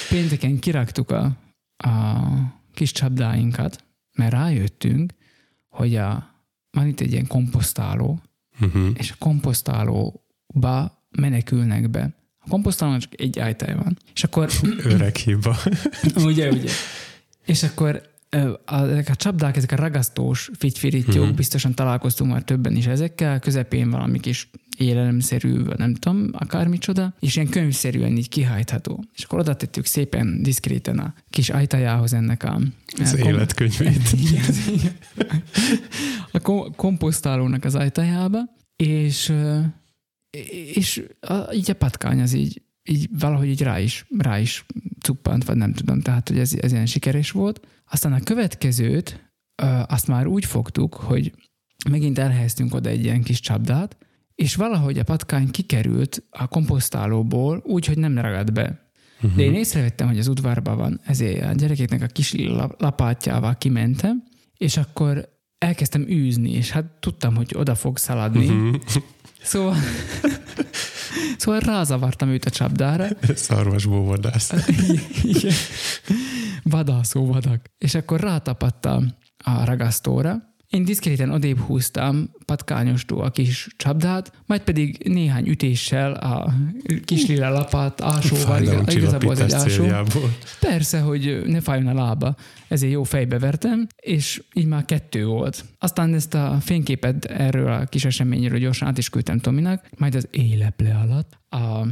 pénteken kiraktuk a, a kis csapdáinkat, mert rájöttünk, hogy a, van itt egy ilyen komposztáló, Uh-huh. és a komposztálóba menekülnek be. A komposztálónak csak egy ajtaj van. És akkor, Öreg hiba. ugye, ugye. És akkor ezek a csapdák, ezek a ragasztós figyfirítyók, Mhm. uh-huh. biztosan találkoztunk már többen is ezekkel, közepén valami kis élelemszerű, nem tudom, akármicsoda, és ilyen könyvszerűen így kihajtható. És akkor oda tettük szépen, diszkréten a kis ajtajához ennek a... Az a kom- életkönyvét. (laughs) A kom- komposztálónak az ajtajába, és, ö, és a, így a patkány az így, így valahogy így rá is, rá is cuppant, vagy nem tudom, tehát hogy ez, ez ilyen sikeres volt. Aztán a következőt, azt már úgy fogtuk, hogy megint elhelyeztünk oda egy ilyen kis csapdát, és valahogy a patkány kikerült a komposztálóból úgy, hogy nem ragad be. De én észrevettem, hogy az udvarban van, ezért a gyerekeknek a kis la- lapátjával kimentem, és akkor elkezdtem űzni, és hát tudtam, hogy oda fog szaladni. Mhm. Szóval, (laughs) szóval rázavartam őt a csapdára. Szarvasból vadász. Igen. Vadászó vadak. És akkor rátapadtam a ragasztóra. Én diszkréten odébb húztam patkányostól a kis csapdát, majd pedig néhány ütéssel a kis lila lapát igaz- igazából az egy céljából. Persze, hogy ne fájjon a lába, ezért jó fejbe vertem, és így már kettő volt. Aztán ezt a fényképet erről a kis eseményről gyorsan át is küldtem Tominak, majd az éleple alatt a,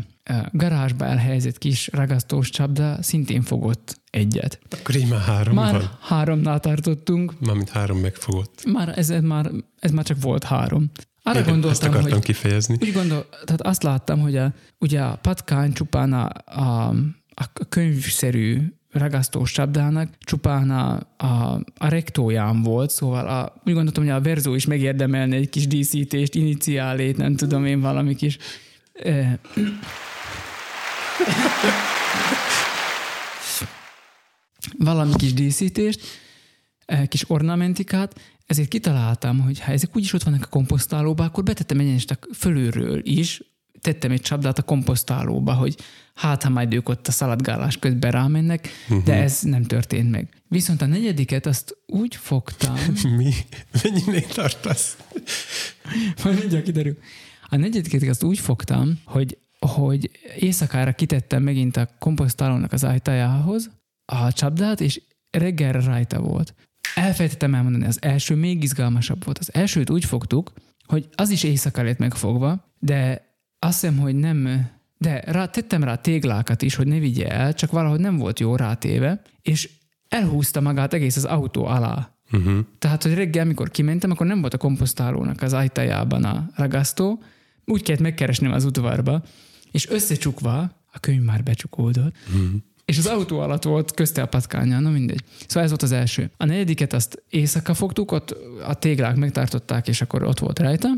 garázsba elhelyezett kis ragasztós csapda szintén fogott egyet. Akkor így már három Már van. háromnál tartottunk, Mármint három megfogott. már ez, ez, már, ez már csak volt három. Arra Igen, gondoltam, Ezt akartam hogy kifejezni. úgy gondol, tehát azt láttam, hogy a, ugye a patkány csupán a, a, a könyvszerű ragasztós csapdának csupán a, a, a rektóján volt, szóval a, úgy gondoltam, hogy a verzó is megérdemelne egy kis díszítést, iniciálét, nem tudom én, valami kis eh, (sniffs) valami kis díszítést, kis ornamentikát, ezért kitaláltam, hogy ha ezek úgyis ott vannak a komposztálóba, akkor betettem egyenest a fölülről is, tettem egy csapdát a komposztálóba, hogy hát, ha majd ők ott a szaladgálás közben rámennek, de ez nem történt meg. Viszont a negyediket azt úgy fogtam, (laughs) Mi? Mennyinél tartasz? majd mindjárt kiderül. A negyediket azt úgy fogtam, hogy, hogy éjszakára kitettem megint a komposztálónak az ajtajához a csapdát, és reggelre rajta volt. Elfelejtettem elmondani, az első még izgalmasabb volt. Az elsőt úgy fogtuk, hogy az is éjszaka lett megfogva, de azt hiszem, hogy nem, de rá, tettem rá téglákat is, hogy ne vigye el, csak valahogy nem volt jó rátéve, és elhúzta magát egész az autó alá. Uh-huh. Tehát, hogy reggel, amikor kimentem, akkor nem volt a komposztálónak az ajtajában a ragasztó, úgy kellett megkeresnem az udvarba, és összecsukva, a könyv már becsukódott, Uh-huh. és az autó alatt volt közte a patkánya, na mindegy. Szóval ez volt az első. A negyediket azt éjszaka fogtuk, ott a téglák megtartották, és akkor ott volt rajta.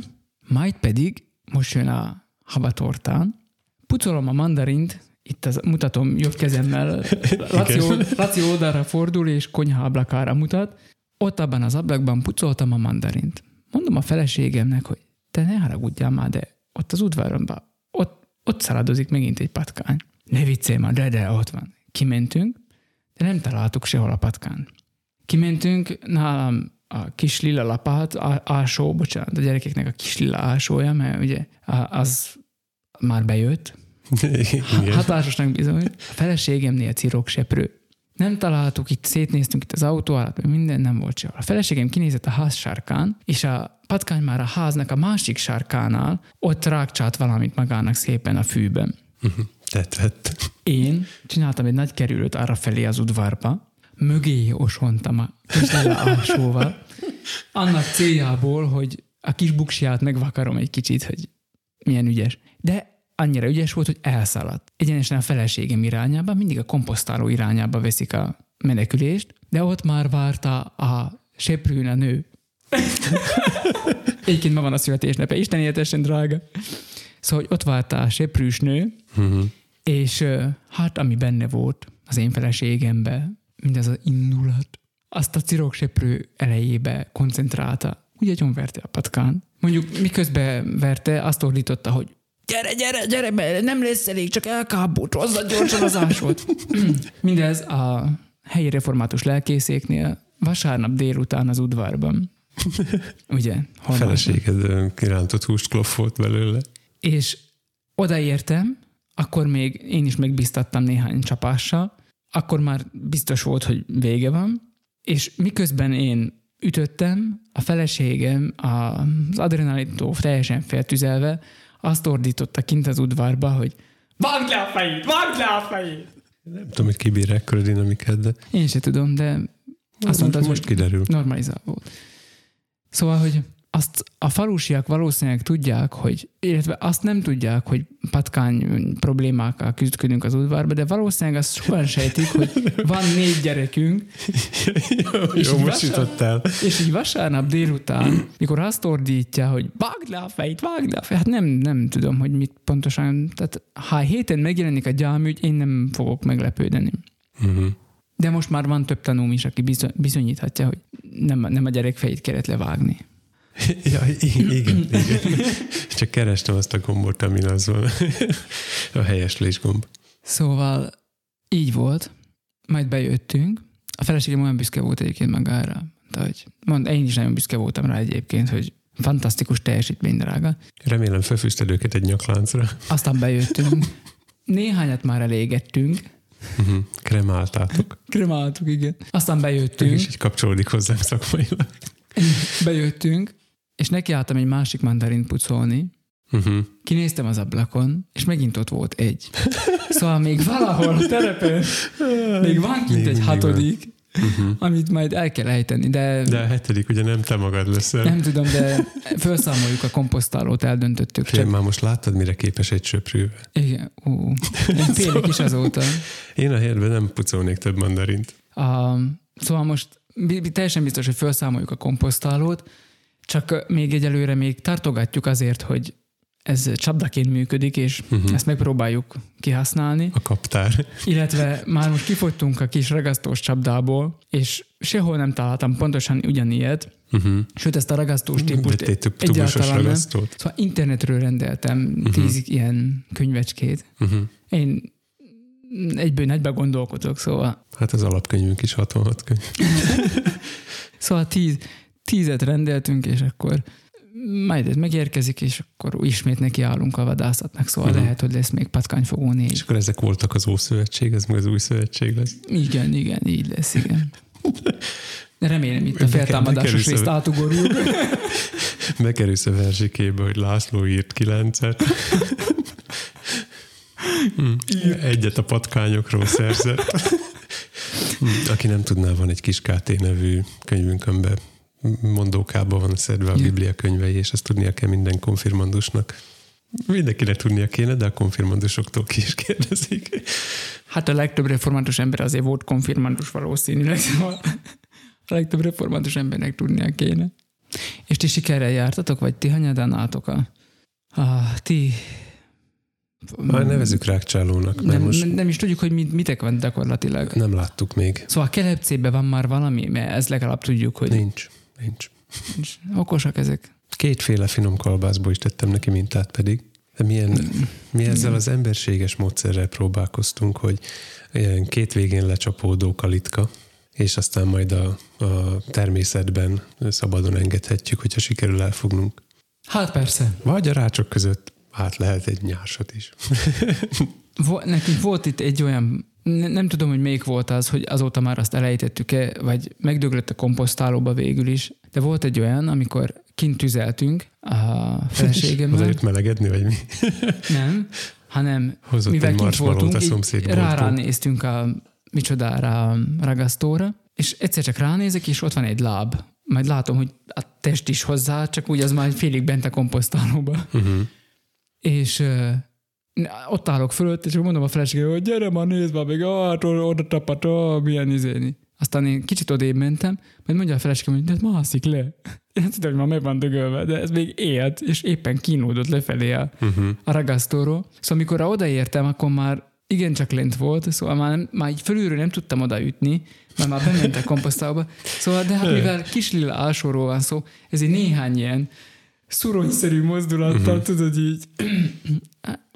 Majd pedig, most jön a habatortán, pucolom a mandarint, itt az, mutatom jobb kezemmel, Laci, Laci oldalra fordul, és konyha ablakára mutat. Ott abban az ablakban pucoltam a mandarint. Mondom a feleségemnek, hogy te ne haragudjál már, de ott az udvaromban, ott, ott szaladozik megint egy patkány. Ne viccelj már, de, de ott van. Kimentünk, de nem találtuk sehol a patkán. Kimentünk, nálam a kis lila lapát, ásó, bocsánat, a gyerekeknek a kis lila ásója, mert ugye az már bejött, Igen. Hatásosnak bizony. A feleségemnél cirokseprő. Nem találtuk, itt szétnéztünk itt az autó alatt, minden nem volt sehol. A feleségem kinézett a ház sárkán, és a patkány már a háznak a másik sárkánál ott rákcsált valamit magának szépen a fűben. Uh-huh. Tetszett. Én csináltam egy nagy kerülőt arra felé az udvarba, mögé osontam a alsóval, annak céljából, hogy a kis buksját megvakarom egy kicsit, hogy milyen ügyes. De annyira ügyes volt, hogy elszaladt. Egyenesen a feleségem irányába, mindig a komposztáló irányába veszik a menekülést, de ott már várta a seprűn a nő. (laughs) Egyébként ma van a születésnape, Isten éltessen, drága. Szóval, hogy ott várta a seprűs nő, Uh-huh. és hát, ami benne volt az én feleségembe, mindez az indulat, azt a cirokseprő elejébe koncentrálta. Úgy agyon verte a patkán. Mondjuk miközben verte, azt ordította, hogy gyere, gyere, gyere, be, nem lesz elég, csak elkábult, hozzad gyorsan az ásót. (clears throat) Mindez a helyi református lelkészéknél vasárnap délután az udvarban. (laughs) Ugye? hol van? Feleséged kirántott húst kloffolt belőle. És odaértem, akkor még én is megbíztattam néhány csapással, akkor már biztos volt, hogy vége van, és miközben én ütöttem, a feleségem az adrenalintól teljesen feltüzelve azt ordította kint az udvarba, hogy Vágd le a fejét! Vágd le a fejét! Nem tudom, hogy kibír ekkora dinamikát, de Én se tudom, de azt mondta, most hogy kiderül. normalizál volt. Szóval, hogy azt a falusiak valószínűleg tudják, hogy, illetve azt nem tudják, hogy patkány problémákkal küzdködünk az udvarba, de valószínűleg azt sokan sejtik, hogy van négy gyerekünk, (laughs) És Jó, most jutottál. és így vasárnap délután, mikor azt ordítja, hogy vágd le a fejét, vágd le a fejét, hát nem, nem tudom, hogy mit pontosan, tehát ha héten megjelenik a gyámügy, én nem fogok meglepődni. Uh-huh. De most már van több tanúm is, aki bizony- bizonyíthatja, hogy nem, nem a gyerek fejét kellett levágni. (laughs) Ja, igen, igen. (laughs) Csak kerestem azt a gombot, amin az van. A helyeslés gomb. Szóval így volt, majd bejöttünk. A feleségem olyan büszke volt egyébként magára. De hogy mond, én is nagyon büszke voltam rá egyébként, hogy fantasztikus teljesítmény, drága. Remélem felfűzted őket egy nyakláncra. Aztán bejöttünk. Néhányat már elégettünk. Uh-huh. Kremáltátok. Kremáltuk, igen. Aztán bejöttünk, is így kapcsolódik hozzánk szakmailag. bejöttünk, és nekiálltam egy másik mandarint pucolni. Uh-huh. Kinéztem az ablakon, és megint ott volt egy. Szóval még valahol a terepen, még van kint egy hatodik, Uh-huh. amit majd el kell ejteni, de, De a hetedik ugye nem te magad leszel. nem tudom, de felszámoljuk a komposztálót, eldöntöttük. Figyelj, Csak, már most láttad, mire képes egy söprűvel. igen, ú, én félek is azóta. Én a helyedben nem pucolnék több mandarint. A, szóval most teljesen biztos, hogy felszámoljuk a komposztálót, csak még egyelőre még tartogatjuk azért, hogy ez csapdaként működik, és uh-huh. ezt megpróbáljuk kihasználni. A kaptár. Illetve már most kifogytunk a kis ragasztós csapdából, és sehol nem találtam pontosan ugyanilyet, Uh-huh. sőt ezt a ragasztós típust tubusos egyáltalán nem. Szóval internetről rendeltem uh-huh. tíz ilyen könyvecskét. Uh-huh. Én egyből nagyba gondolkodok, szóval Hát az alapkönyvünk is 66 könyv. (laughs) Szóval tíz, tízet rendeltünk, és akkor majd ez megérkezik, és akkor ismét nekiállunk a vadászatnak, szóval uh-huh. lehet, hogy lesz még patkányfogó És négy. akkor ezek voltak az Ószövetség, ez meg az új szövetség lesz. Igen, igen, így lesz, igen. (laughs) Remélem itt a feltámadásos részt átugorjuk. Bekerülsz (laughs) a verzsikébe, hogy László írt kilencet. (laughs) Hm. Egyet a patkányokról szerzett. Hm. Aki nem tudná, van egy kis KT nevű könyvünk, amiben mondókában van szedve a. Biblia könyvei, és ezt tudnia kell minden konfirmandusnak. Mindenkinek tudnia kéne, de a konfirmandusoktól ki is kérdezik. Hát a legtöbb református ember azért volt konfirmandus valószínűleg, szóval a legtöbb református embernek tudnia kéne. És ti sikerrel jártatok, vagy ti hanyadán álltok a, a ti... Már nevezük rákcsálónak, Nem, most nem is tudjuk, hogy mit, mitek van gyakorlatilag. nem láttuk még. Szóval a kelepcében van már valami, mert ez legalább tudjuk, hogy Nincs. Nincs. nincs. okosak ezek. Kétféle finom kalbászból is tettem neki mintát pedig. De milyen, mi ezzel az emberséges módszerrel próbálkoztunk, hogy ilyen két végén lecsapódó kalitka, és aztán majd a, a természetben szabadon engedhetjük, hogyha sikerül elfognunk. Hát persze. Vagy a rácsok között hát lehet egy nyársat is. Nekünk volt itt egy olyan, nem tudom, hogy melyik volt az, hogy azóta már azt elejtettük-e, vagy megdöglött a komposztálóba végül is, de volt egy olyan, amikor kint tüzeltünk a feleségemmel. (laughs) Azért melegedni, vagy mi? (laughs) Nem, hanem Hozott mivel kint voltunk, a így rá néztünk a micsodára a ragasztóra, és egyszer csak ránézek, és ott van egy láb. Majd látom, hogy a test is hozzá, csak úgy az már félig bent a komposztálóba. Uh-huh. És ott állok fölött, és mondom a feleségem, hogy gyere már, nézd már, még ah, hát oda, tapadt, ah, milyen izéni. Aztán én kicsit odébb mentem, majd mondja a feleségem, hogy de ez mászik le. Én tudom, hogy már meg van dögölve, de ez még élt, és éppen kínódott lefelé a, Uh-huh. a ragasztóról. Szóval amikor odaértem, akkor már igencsak lent volt, szóval már, már így fölülről nem tudtam odaütni, mert már bement a komposztálba. Szóval, de hát mivel kis lila alsóról van szó, ez egy néhány ilyen szuronyszerű mozdulattal, uh-huh. tudod így.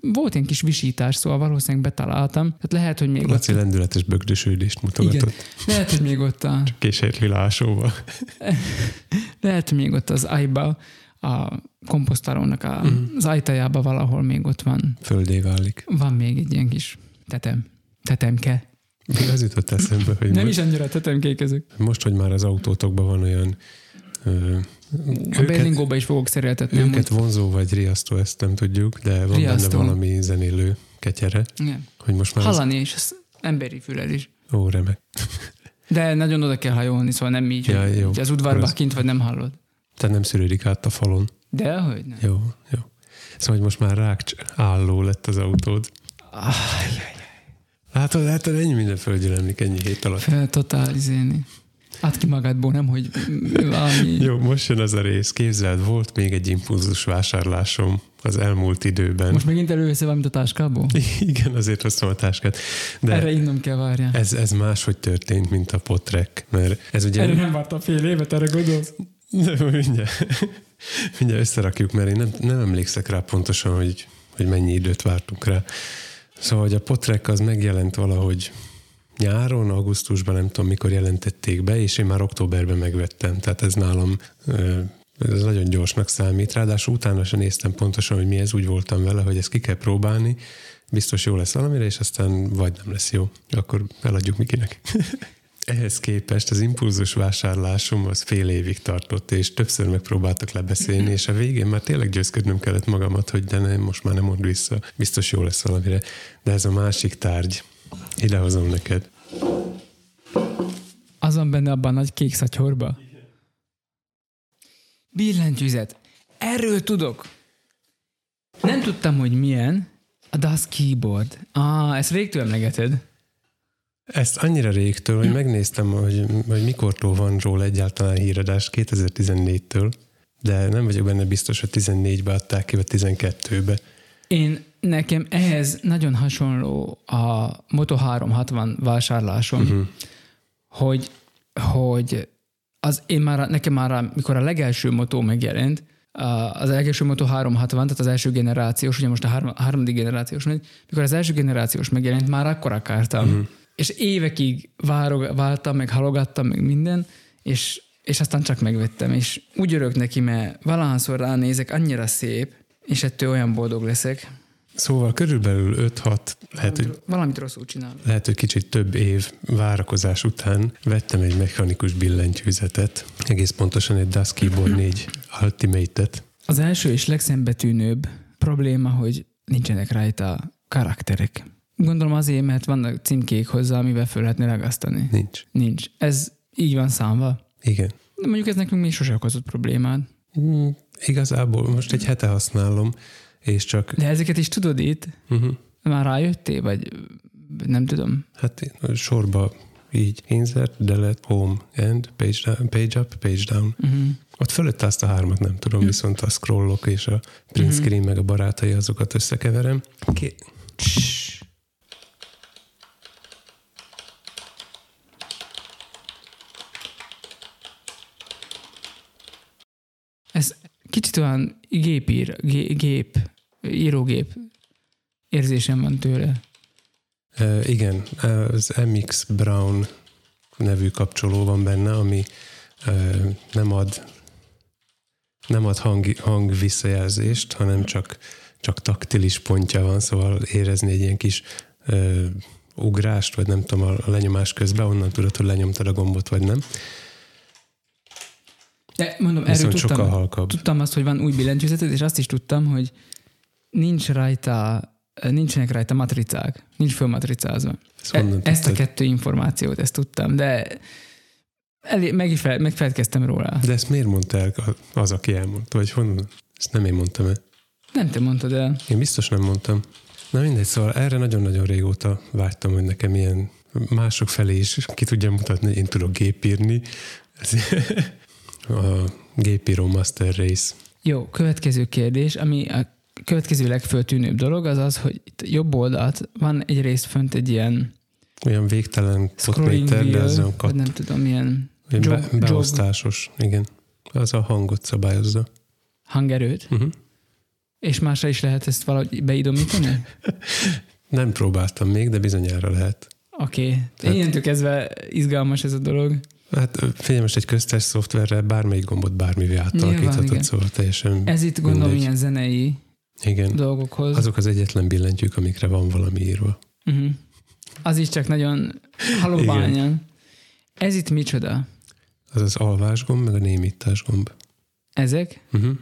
Volt ilyen kis visítás, szóval valószínűleg betaláltam. Tehát lehet, hogy még ott, Laci lendületes bögdösődést mutogatott. Igen. lehet, hogy még ott a, Késért lilásóval. (laughs) lehet, hogy még ott az ájba, a komposztálónak a, az ajtajába valahol még ott van Földé válik. Van még egy ilyen kis tetem. Tetemke. Még az jutott eszembe, hogy Nem most, is annyira tetemkékezek. most, hogy már az autótokban van olyan ö, A Berlingóba is fogok szereltetni. őket amúgy. vonzó vagy riasztó, ezt nem tudjuk, de van Riasztó. benne valami zenélő ketyere, Igen. hogy most már az, Hallani is, az emberi fülel is. ó, remek. De nagyon oda kell hajolni, szóval nem így, Ja, jó. az udvarban Rossz. kint vagy nem hallod. Tehát nem szűrődik át a falon. De hogy nem. Jó, jó. Szóval, hogy most már rák álló lett az autód. Ah, Látod, látod, ennyi minden földgyűlemlik ennyi hét alatt. fel totál izéni. Add ki magadból, nem, hogy valami... Jó, most jön az a rész. Képzeld, volt még egy impulzus vásárlásom az elmúlt időben. Most megint előveszel valamit a táskából? (laughs) Igen, azért hoztam a táskát. De Erre innom kell várjál. ez, ez máshogy történt, mint a potrek, mert ez ugye... Erre nem vártam fél évet, erre gondolsz? Nem, mindjárt, mindjárt összerakjuk, mert én nem, nem emlékszek rá pontosan, hogy, hogy mennyi időt vártunk rá. Szóval, hogy a potrek az megjelent valahogy nyáron, augusztusban, nem tudom mikor jelentették be, és én már októberben megvettem. Tehát ez nálam ez nagyon gyorsnak számít. Ráadásul utána sem néztem pontosan, hogy mi ez, úgy voltam vele, hogy ezt ki kell próbálni, biztos jó lesz valamire, és aztán vagy nem lesz jó. Akkor eladjuk Mikinek. (laughs) Ehhez képest az impulzus vásárlásom az fél évig tartott, és többször megpróbáltak lebeszélni, és a végén már tényleg győzködnöm kellett magamat, hogy de nem, most már nem mond vissza, biztos jó lesz valamire. De ez a másik tárgy, idehozom neked. Az van benne abban a nagy kék szatyorba? Billentyűzet. Erről tudok. Nem tudtam, hogy milyen. A DAS keyboard. Ah, ezt rég emlegeted. Ezt annyira régtől, hogy megnéztem, hogy, hogy mikortól van róla egyáltalán híradás, 2014-től, de nem vagyok benne biztos, hogy 14-be adták ki, vagy 12-be. Én nekem ehhez nagyon hasonló a Moto 360 vásárlásom, uh-huh. hogy, hogy az én már, nekem már, mikor a legelső motó megjelent, az legelső Moto 360, tehát az első generációs, ugye most a három, harmadik generációs mikor az első generációs megjelent, már akkor akartam. Uh-huh. És évekig várog, vártam, meg halogattam, meg minden, és, és aztán csak megvettem. És úgy örök neki, mert valahányszor ránézek, annyira szép, és ettől olyan boldog leszek. Szóval körülbelül 5-6, lehet, hogy Valamit rosszul csinálok. lehet, hogy kicsit több év várakozás után vettem egy mechanikus billentyűzetet, egész pontosan egy DAS Keyboard (clears throat) 4 Ultimate-et. Az első és legszembetűnőbb probléma, hogy nincsenek rajta karakterek. Gondolom azért, mert vannak címkék hozzá, amivel föl lehetne ragasztani. Nincs. Nincs. Ez így van számva. Igen. De mondjuk ez nekünk még sose okozott problémát. Mm, igazából most egy hete használom, és csak De ezeket is tudod itt? uh-huh, Már rájöttél, vagy nem tudom. hát sorba így insert, delete, home, end, page, down, page up, page down. Uh-huh. Ott fölött azt a hármat nem tudom, viszont a scrollok és a print screen meg a barátai azokat összekeverem. Ké- kicsit olyan gépír, gé, gép, írógép érzésem van tőle. Uh, igen, az MX Brown nevű kapcsoló van benne, ami uh, nem ad nem ad hang, hang visszajelzést, hanem csak, csak taktilis pontja van, szóval érezni egy ilyen kis uh, ugrást, vagy nem tudom, a lenyomás közben, onnan tudod, hogy lenyomtad a gombot, vagy nem. De mondom, erről tudtam, sokkal halkabb. tudtam azt, hogy van új billentyűzeted, és azt is tudtam, hogy nincs rajta, nincsenek rajta matricák, nincs fölmatricázva. E- ezt a kettő információt, ezt tudtam, de elé, meg is fel, megfelelkeztem róla. De ezt miért mondta el az, aki elmondta? Vagy honnan? Ezt nem én mondtam el. Nem te mondtad el. Én biztos nem mondtam. Na mindegy, szóval erre nagyon-nagyon régóta vágytam, hogy nekem ilyen mások felé is ki tudjam mutatni, hogy én tudok gépírni. (laughs) A gépíró Master Race. Jó, következő kérdés, ami a következő legföltűnőbb dolog, az az, hogy itt jobb oldalt van egy rész fönt egy ilyen Olyan végtelen potméter, de az olyan kat, nem tudom, olyan jog, be, jog beosztásos. Igen. Az a hangot szabályozza. hangerőt, Uh-huh. és másra is lehet ezt valahogy beidomítani? (laughs) Nem próbáltam még, de bizonyára lehet. Oké. Okay. Tehát- Innentől kezdve izgalmas ez a dolog. Hát figyelj, most egy köztes szoftverrel bármelyik gombot bármivé átalakíthatod, igen. szóval teljesen Ez itt gondolom mindegy. ilyen zenei Igen. dolgokhoz. Azok az egyetlen billentyűk, amikre van valami írva. Uh-huh. az is csak nagyon halóbányan. Ez itt micsoda? Az az alvásgomb, meg a némítás gomb. Ezek? Uh-huh.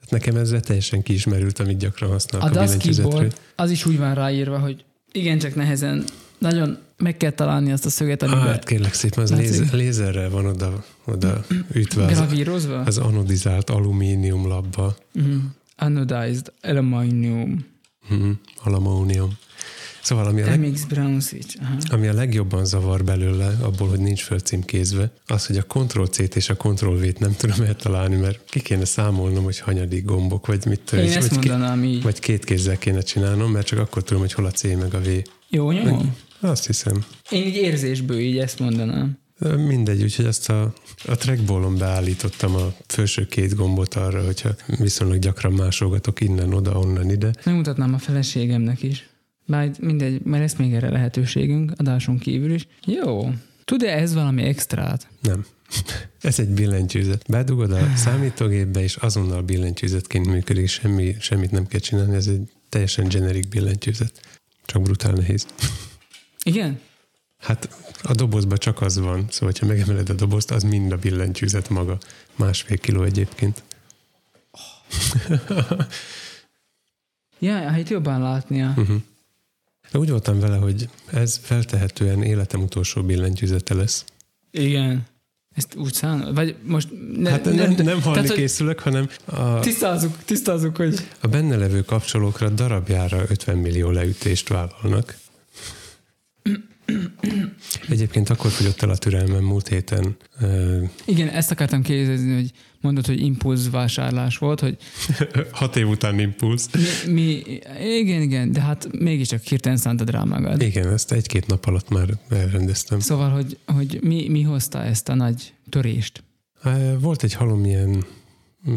Hát nekem ezzel teljesen kiismerült, amit gyakran használok A a, keyboard, az is úgy van ráírva, hogy igencsak nehezen, nagyon meg kell találni azt a szöget, amiben Hát kérlek szépen, az lézer, lézerrel van oda, oda ütve az, gravírozva. az anodizált alumínium labba, Mm. Anodized aluminium. uh-huh. alamónium. Szóval ami a, leg, MX Brown Switch. Aha. ami a legjobban zavar belőle, abból, hogy nincs fölcímkézve, az, hogy a Ctrl-C-t és a Ctrl-V-t nem tudom eltalálni, mert ki kéne számolnom, hogy hanyadik gombok, vagy mit tudom, Én ezt vagy, mondanám így. vagy két kézzel kéne csinálnom, mert csak akkor tudom, hogy hol a C meg a V. Jó nyomom? Azt hiszem. Én így érzésből így ezt mondanám. Mindegy, úgyhogy ezt a, a trackballon beállítottam a felső két gombot arra, hogyha viszonylag gyakran másolgatok innen, oda, onnan, ide. Megmutatnám a feleségemnek is. Bár mindegy, mert lesz még erre lehetőségünk, adáson kívül is. Jó. Tud-e ez valami extrát? Nem. (laughs) Ez egy billentyűzet. Bedugod a (sighs) számítógépbe, és azonnal billentyűzetként működik, semmi, semmit nem kell csinálni, ez egy teljesen generic billentyűzet. Csak brutál nehéz. (laughs) Igen? Hát a dobozban csak az van, szóval ha megemeled a dobozt, az mind a billentyűzet maga. Másfél kiló egyébként. (laughs) Ja, hát jobban látnia. Uh-huh. Úgy voltam vele, hogy ez feltehetően életem utolsó billentyűzete lesz. Igen. Ezt úgy szán... Vagy most... Ne, Hát nem, nem, nem halni tehát, készülök, hanem a, Tisztázzuk, tisztázzuk, hogy... a benne levő kapcsolókra darabjára 50 millió leütést vállalnak. Egyébként akkor fogyott el a türelmem múlt héten. Igen, ezt akartam kérdezni, hogy mondod, hogy impulz vásárlás volt, hogy (laughs) Hat év után impulsz. mi, mi, igen, igen, de hát mégiscsak hirtelen szántad rá magad. Igen, ezt egy-két nap alatt már elrendeztem. Szóval, hogy, hogy mi, mi hozta ezt a nagy törést? Volt egy halom ilyen mm,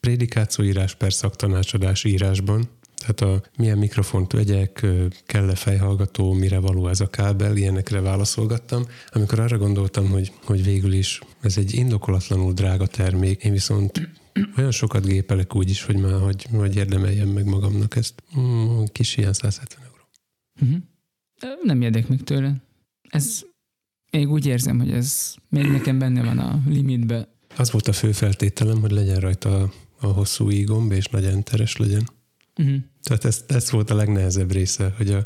prédikációírás per szaktanácsadás írásban, tehát a milyen mikrofont vegyek, kell-e fejhallgató, mire való ez a kábel, ilyenekre válaszolgattam. Amikor arra gondoltam, hogy, hogy végül is ez egy indokolatlanul drága termék, én viszont olyan sokat gépelek úgy is, hogy már hogy, hogy érdemeljem meg magamnak ezt. Mm, kis ilyen 170 euró. Uh-huh. Nem érdek meg tőle. Ez, még úgy érzem, hogy ez még nekem benne van a limitbe. Az volt a fő feltételem, hogy legyen rajta a, a hosszú ígomb, és nagy enteres legyen. Uh-huh. Tehát ez, ez volt a legnehezebb része, hogy a,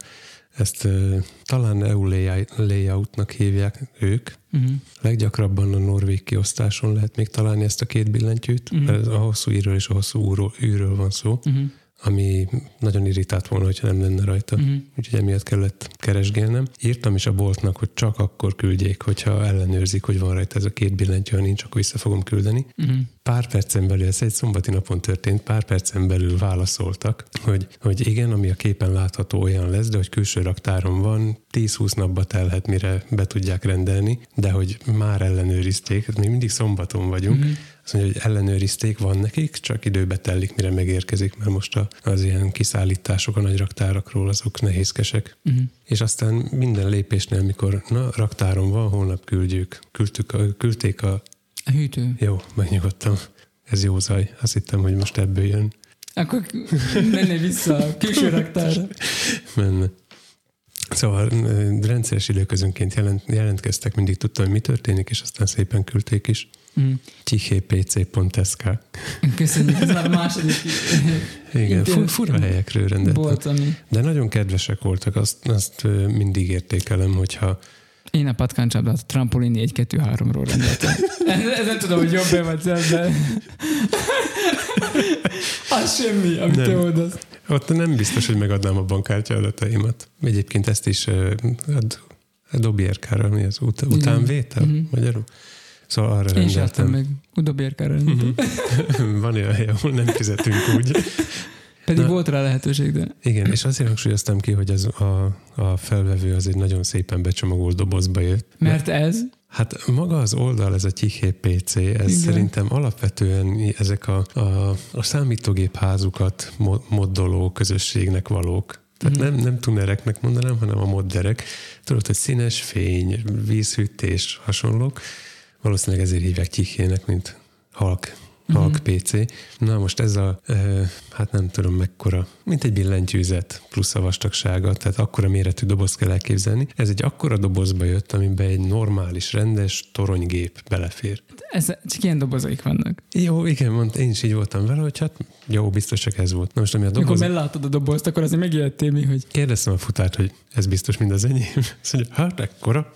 ezt uh, talán EU layout- layoutnak hívják ők. Uh-huh. Leggyakrabban a norvég kiosztáson lehet még találni ezt a két billentyűt. Uh-huh. A hosszú írről és a hosszú úrról, űről van szó, Uh-huh. Ami nagyon irritált volna, hogyha nem lenne rajta. Uh-huh. Úgyhogy emiatt kellett keresgélnem. Írtam is a boltnak, hogy csak akkor küldjék, hogyha ellenőrzik, hogy van rajta ez a két billentyű, ha nincs, akkor vissza fogom küldeni. Uh-huh. Pár percen belül, ez egy szombati napon történt, pár percen belül válaszoltak, hogy, hogy igen, ami a képen látható olyan lesz, de hogy külső raktáron van, 10-20 napba telhet, mire be tudják rendelni, de hogy már ellenőrizték, ez még mindig szombaton vagyunk, Mhm. Azt mondja, hogy ellenőrizték, van nekik, csak időbe tellik, mire megérkezik, mert most az ilyen kiszállítások a nagy raktárakról, azok nehézkesek. Uh-huh. És aztán minden lépésnél, mikor na, raktáron van, holnap küldjük, küldtük a, küldték a A hűtő. jó, megnyugodtam. Ez jó zaj. Azt hittem, hogy most ebből jön. Akkor menni vissza a külső (laughs) raktárra. Menne. Szóval rendszeres időközönként jelent, jelentkeztek, mindig tudtam, hogy mi történik, és aztán szépen küldték is. Mm. Tichépc.sk Köszönjük, ez már a második Igen, fu- fura helyekről rendeltem. bolt, ami... De nagyon kedvesek voltak, azt, azt mindig értékelem, hogyha Én a patkáncsabdát a trampolini 1-2-3-ról rendeltem. Ez, nem tudom, hogy jobb-e vagy de... Az semmi, amit Nem. te oldasz. ott nem biztos, hogy megadnám a bankkártya adataimat. Egyébként ezt is ö, ad, Adobe RK-ra, mi az ut- utánvétel? Mhm. Magyarul? Szóval arra Én rendeltem. meg. Udobérkára (laughs) rendeltem. Van olyan hely, ahol nem fizetünk úgy. Pedig Na. volt rá lehetőség, de... Igen, és azért hangsúlyoztam ki, hogy ez a, a felvevő az egy nagyon szépen becsomagolt dobozba jött. Mert ez... Hát maga az oldal, ez a Tyché PC, ez Igen. Szerintem alapvetően ezek a, a, a számítógép házukat moddoló közösségnek valók. Tehát Mhm. nem, nem tunereknek mondanám, hanem a modderek. Tudod, hogy színes fény, vízhűtés, hasonlók. Valószínűleg ezért hívják Tychének, mint halk Halk PC. Na most ez a, e, hát nem tudom mekkora, mint egy billentyűzet plusz a vastagsága, tehát akkora méretű doboz kell elképzelni. Ez egy akkora dobozba jött, amiben egy normális, rendes toronygép belefér. Ez, csak ilyen dobozaik vannak. Jó, igen, mond, én is így voltam vele, hogy hát jó, biztos csak ez volt. Na most ami a Amikor doboz... mellátod a dobozt, akkor azért megijedtél mi, hogy Kérdeztem a futárt, hogy ez biztos mind az enyém. (laughs) Azt mondja, hát ekkora.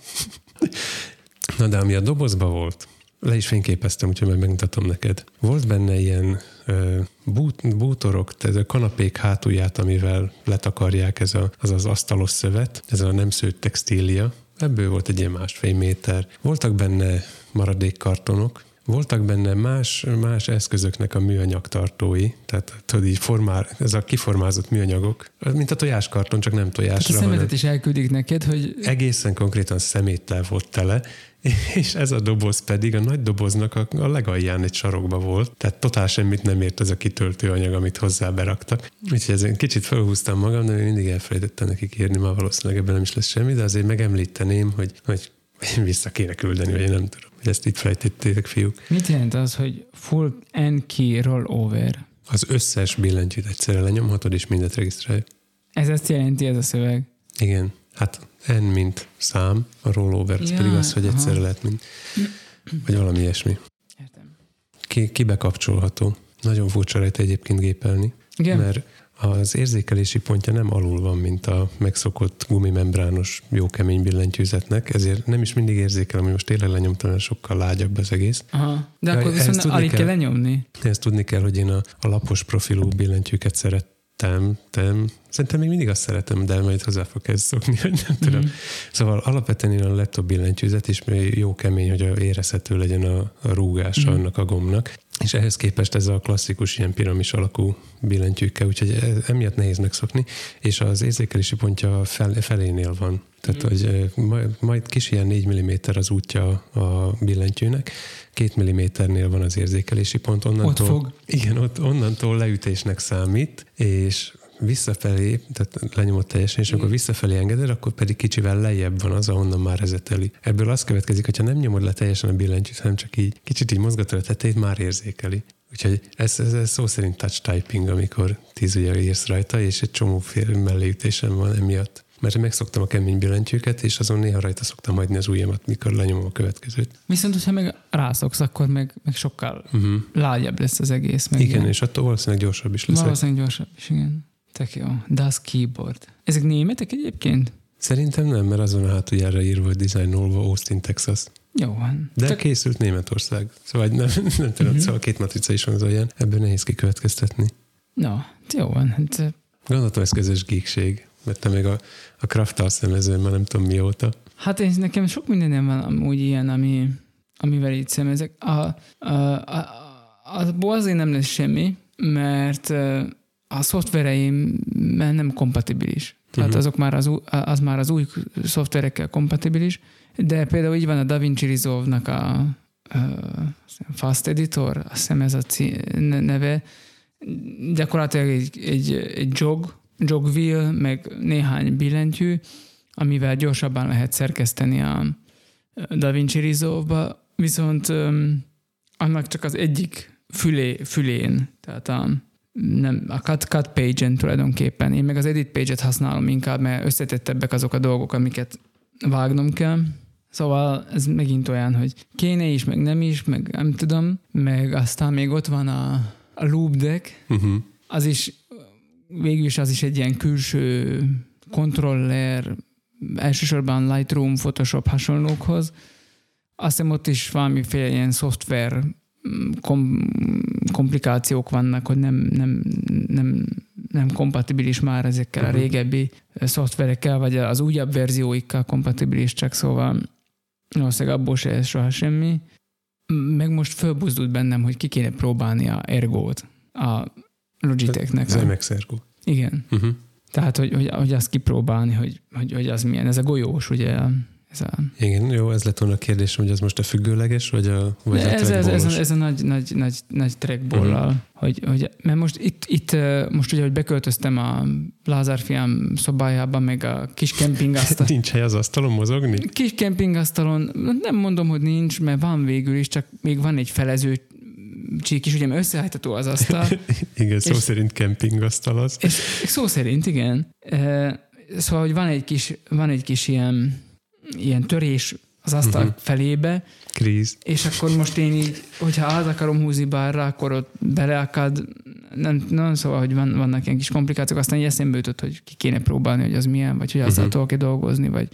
Na de ami a dobozba volt, le is fényképeztem, úgyhogy majd megmutatom neked. Volt benne ilyen ö, bút, bútorok, ez a kanapék hátulját, amivel letakarják ez a, az az asztalos szövet, ez a nem szőtt textília. Ebből volt egy ilyen másfél méter. Voltak benne maradékkartonok, voltak benne más, más eszközöknek a műanyag tartói, tehát tudod így formál, ez a kiformázott műanyagok, mint a tojáskarton, csak nem a tojásra, hanem szemetet is elküldik neked, hogy egészen konkrétan szeméttel volt tele, (laughs) és ez a doboz pedig a nagy doboznak a, a legalján egy sarokba volt, tehát totál semmit nem ért az a kitöltőanyag, amit hozzá beraktak. Úgyhogy ezen kicsit felhúztam magam, de még mindig elfelejtettem nekik írni, már valószínűleg ebben nem is lesz semmi, de azért megemlíteném, hogy, hogy (laughs) vissza kéne küldeni, vagy én nem tudom, hogy ezt itt felejtettétek, fiúk. mit jelent az, hogy full N-key rollover? Az összes billentyűt egyszerre lenyomhatod, és mindet regisztrálj. Ez ezt jelenti ez a szöveg? Igen, hát N mint szám, a rollover, az Ja, pedig az, hogy aha. egyszerre lehet, mint, vagy valami ilyesmi. Értem. Ki, kibekapcsolható. Nagyon furcsa rajta egyébként gépelni, Igen? mert az érzékelési pontja nem alul van, mint a megszokott gumimembrános, jó kemény billentyűzetnek, ezért nem is mindig érzékelem, hogy most tényleg lenyomtam, mert sokkal lágyabb ez egész. Aha. De Ja, akkor viszont alig kell kell. lenyomni. Ezt tudni kell, hogy én a, a lapos profilú billentyűket szerettem, tem. Szerintem még mindig azt szeretem, de majd hozzá fog ez szokni, hogy nem tudom. Mhm. Szóval alapvetően én a laptop billentyűzet, és még jó kemény, hogy érezhető legyen a, a rúgása Mhm. annak a gombnak. És ehhez képest ez a klasszikus ilyen piramis alakú billentyűkkel, úgyhogy e- emiatt nehéz megszokni, és az érzékelési pontja fel, felénél van. Tehát, Mhm. hogy e, majd, majd kis ilyen 4 mm az útja a billentyűnek, 2 mm-nél van az érzékelési pont, onnantól, fog. Igen, ott onnantól leütésnek számít, és visszafelé, tehát lenyomott teljesen, és amikor visszafelé engeded, akkor pedig kicsivel lejjebb van az, ahonnan már rezeteli. Ebből az következik, hogyha nem nyomod le teljesen a billentyűt, hanem csak így kicsit így mozgatod a tetejét, már érzékeli. Úgyhogy ez, ez, ez szó szerint touch typing, amikor tíz ugye írsz rajta, és egy csomó fél melléütésem van emiatt. Mert megszoktam a kemény billentyűket, és azon néha rajta szoktam hagyni az ujjamat, mikor lenyomom a következőt. Viszont, hogyha meg rászoksz, akkor meg, meg sokkal Uh-huh. lágyabb lesz az egész. Meg Igen, ilyen- és attól valószínűleg gyorsabb is lesz. Valószínűleg gyorsabb is, igen. Tök jó. Das Keyboard. Ezek németek egyébként? Szerintem nem, mert azon a hátuljára írva, hogy Design Nova, Austin, Texas. Jó van. De Csak, készült Németország. Szóval nem, (laughs) nem tudom, uh-huh. szóval két matrica is van az olyan. Ebből nehéz kikövetkeztetni. no, jó van. Hát, ez közös geekség. Mert te még a, a Kraftal szemezőn már nem tudom mióta. hát én, nekem sok mindenem van amúgy ilyen, ami, amivel így szemezek. A, a, a, a, abból azért nem lesz semmi, mert a szoftvereim nem kompatibilis. Tehát Mhm. azok már az, új- az már az új szoftverekkel kompatibilis, de például így van a DaVinci Resolve-nak a, a Fast Editor, azt hiszem ez a cí- ne- neve, gyakorlatilag egy, egy, egy jog, jog wheel, meg néhány billentyű, amivel gyorsabban lehet szerkeszteni a DaVinci Resolve-ba, viszont annak csak az egyik fülé, fülén, tehát a, nem, a cut, cut page-en tulajdonképpen. Én meg az edit page-et használom inkább, mert összetettebbek azok a dolgok, amiket vágnom kell. Szóval ez megint olyan, hogy kéne is, meg nem is, meg nem tudom. Meg aztán még ott van a, a loop deck, Uh-huh. az is végül is az is egy ilyen külső kontroller, elsősorban Lightroom, Photoshop hasonlókhoz. Azt hiszem ott is valamiféle ilyen szoftver mm, kom, komplikációk vannak, hogy nem, nem, nem, nem kompatibilis már ezekkel a Mhm. régebbi szoftverekkel, vagy az újabb verzióikkal kompatibilis, csak szóval valószínűleg abból se lesz soha semmi. Meg most fölbuzdult bennem, hogy ki kéne próbálni a Ergo-t, a Logitechnek. Ez a- MX Ergo. igen. Uh-huh. Tehát, hogy, hogy, hogy azt kipróbálni, hogy, hogy, hogy az milyen. Ez a golyós, ugye? Ez a, Igen, jó, ez lett volna a kérdésem, hogy az most a függőleges, vagy a, vagy a ez, ez, ez, a, ez a nagy, nagy, nagy, nagy trackball uh-huh. hogy, hogy, mert most itt, itt, most ugye, hogy beköltöztem a Lázár fiam szobájába, meg a kis kempingasztal. (laughs) Nincs hely az asztalon mozogni? kis kempingasztalon nem mondom, hogy nincs, mert van végül is, csak még van egy felező csík is, ugye mert összehajtható az asztal. (laughs) Igen, szó És- szerint kempingasztal az. és szó szerint, igen. Szóval, hogy van egy kis, van egy kis ilyen, ilyen törés az asztal Mhm. felébe, Kríz. és akkor most én így, hogyha át akarom húzni bárra, akkor ott beleakad, nem, nem szóval, hogy van, vannak ilyen kis komplikációk, aztán így eszembe jutott, hogy ki kéne próbálni, hogy az milyen, vagy hogy azzal Mhm. uh-huh. tudok-e dolgozni, vagy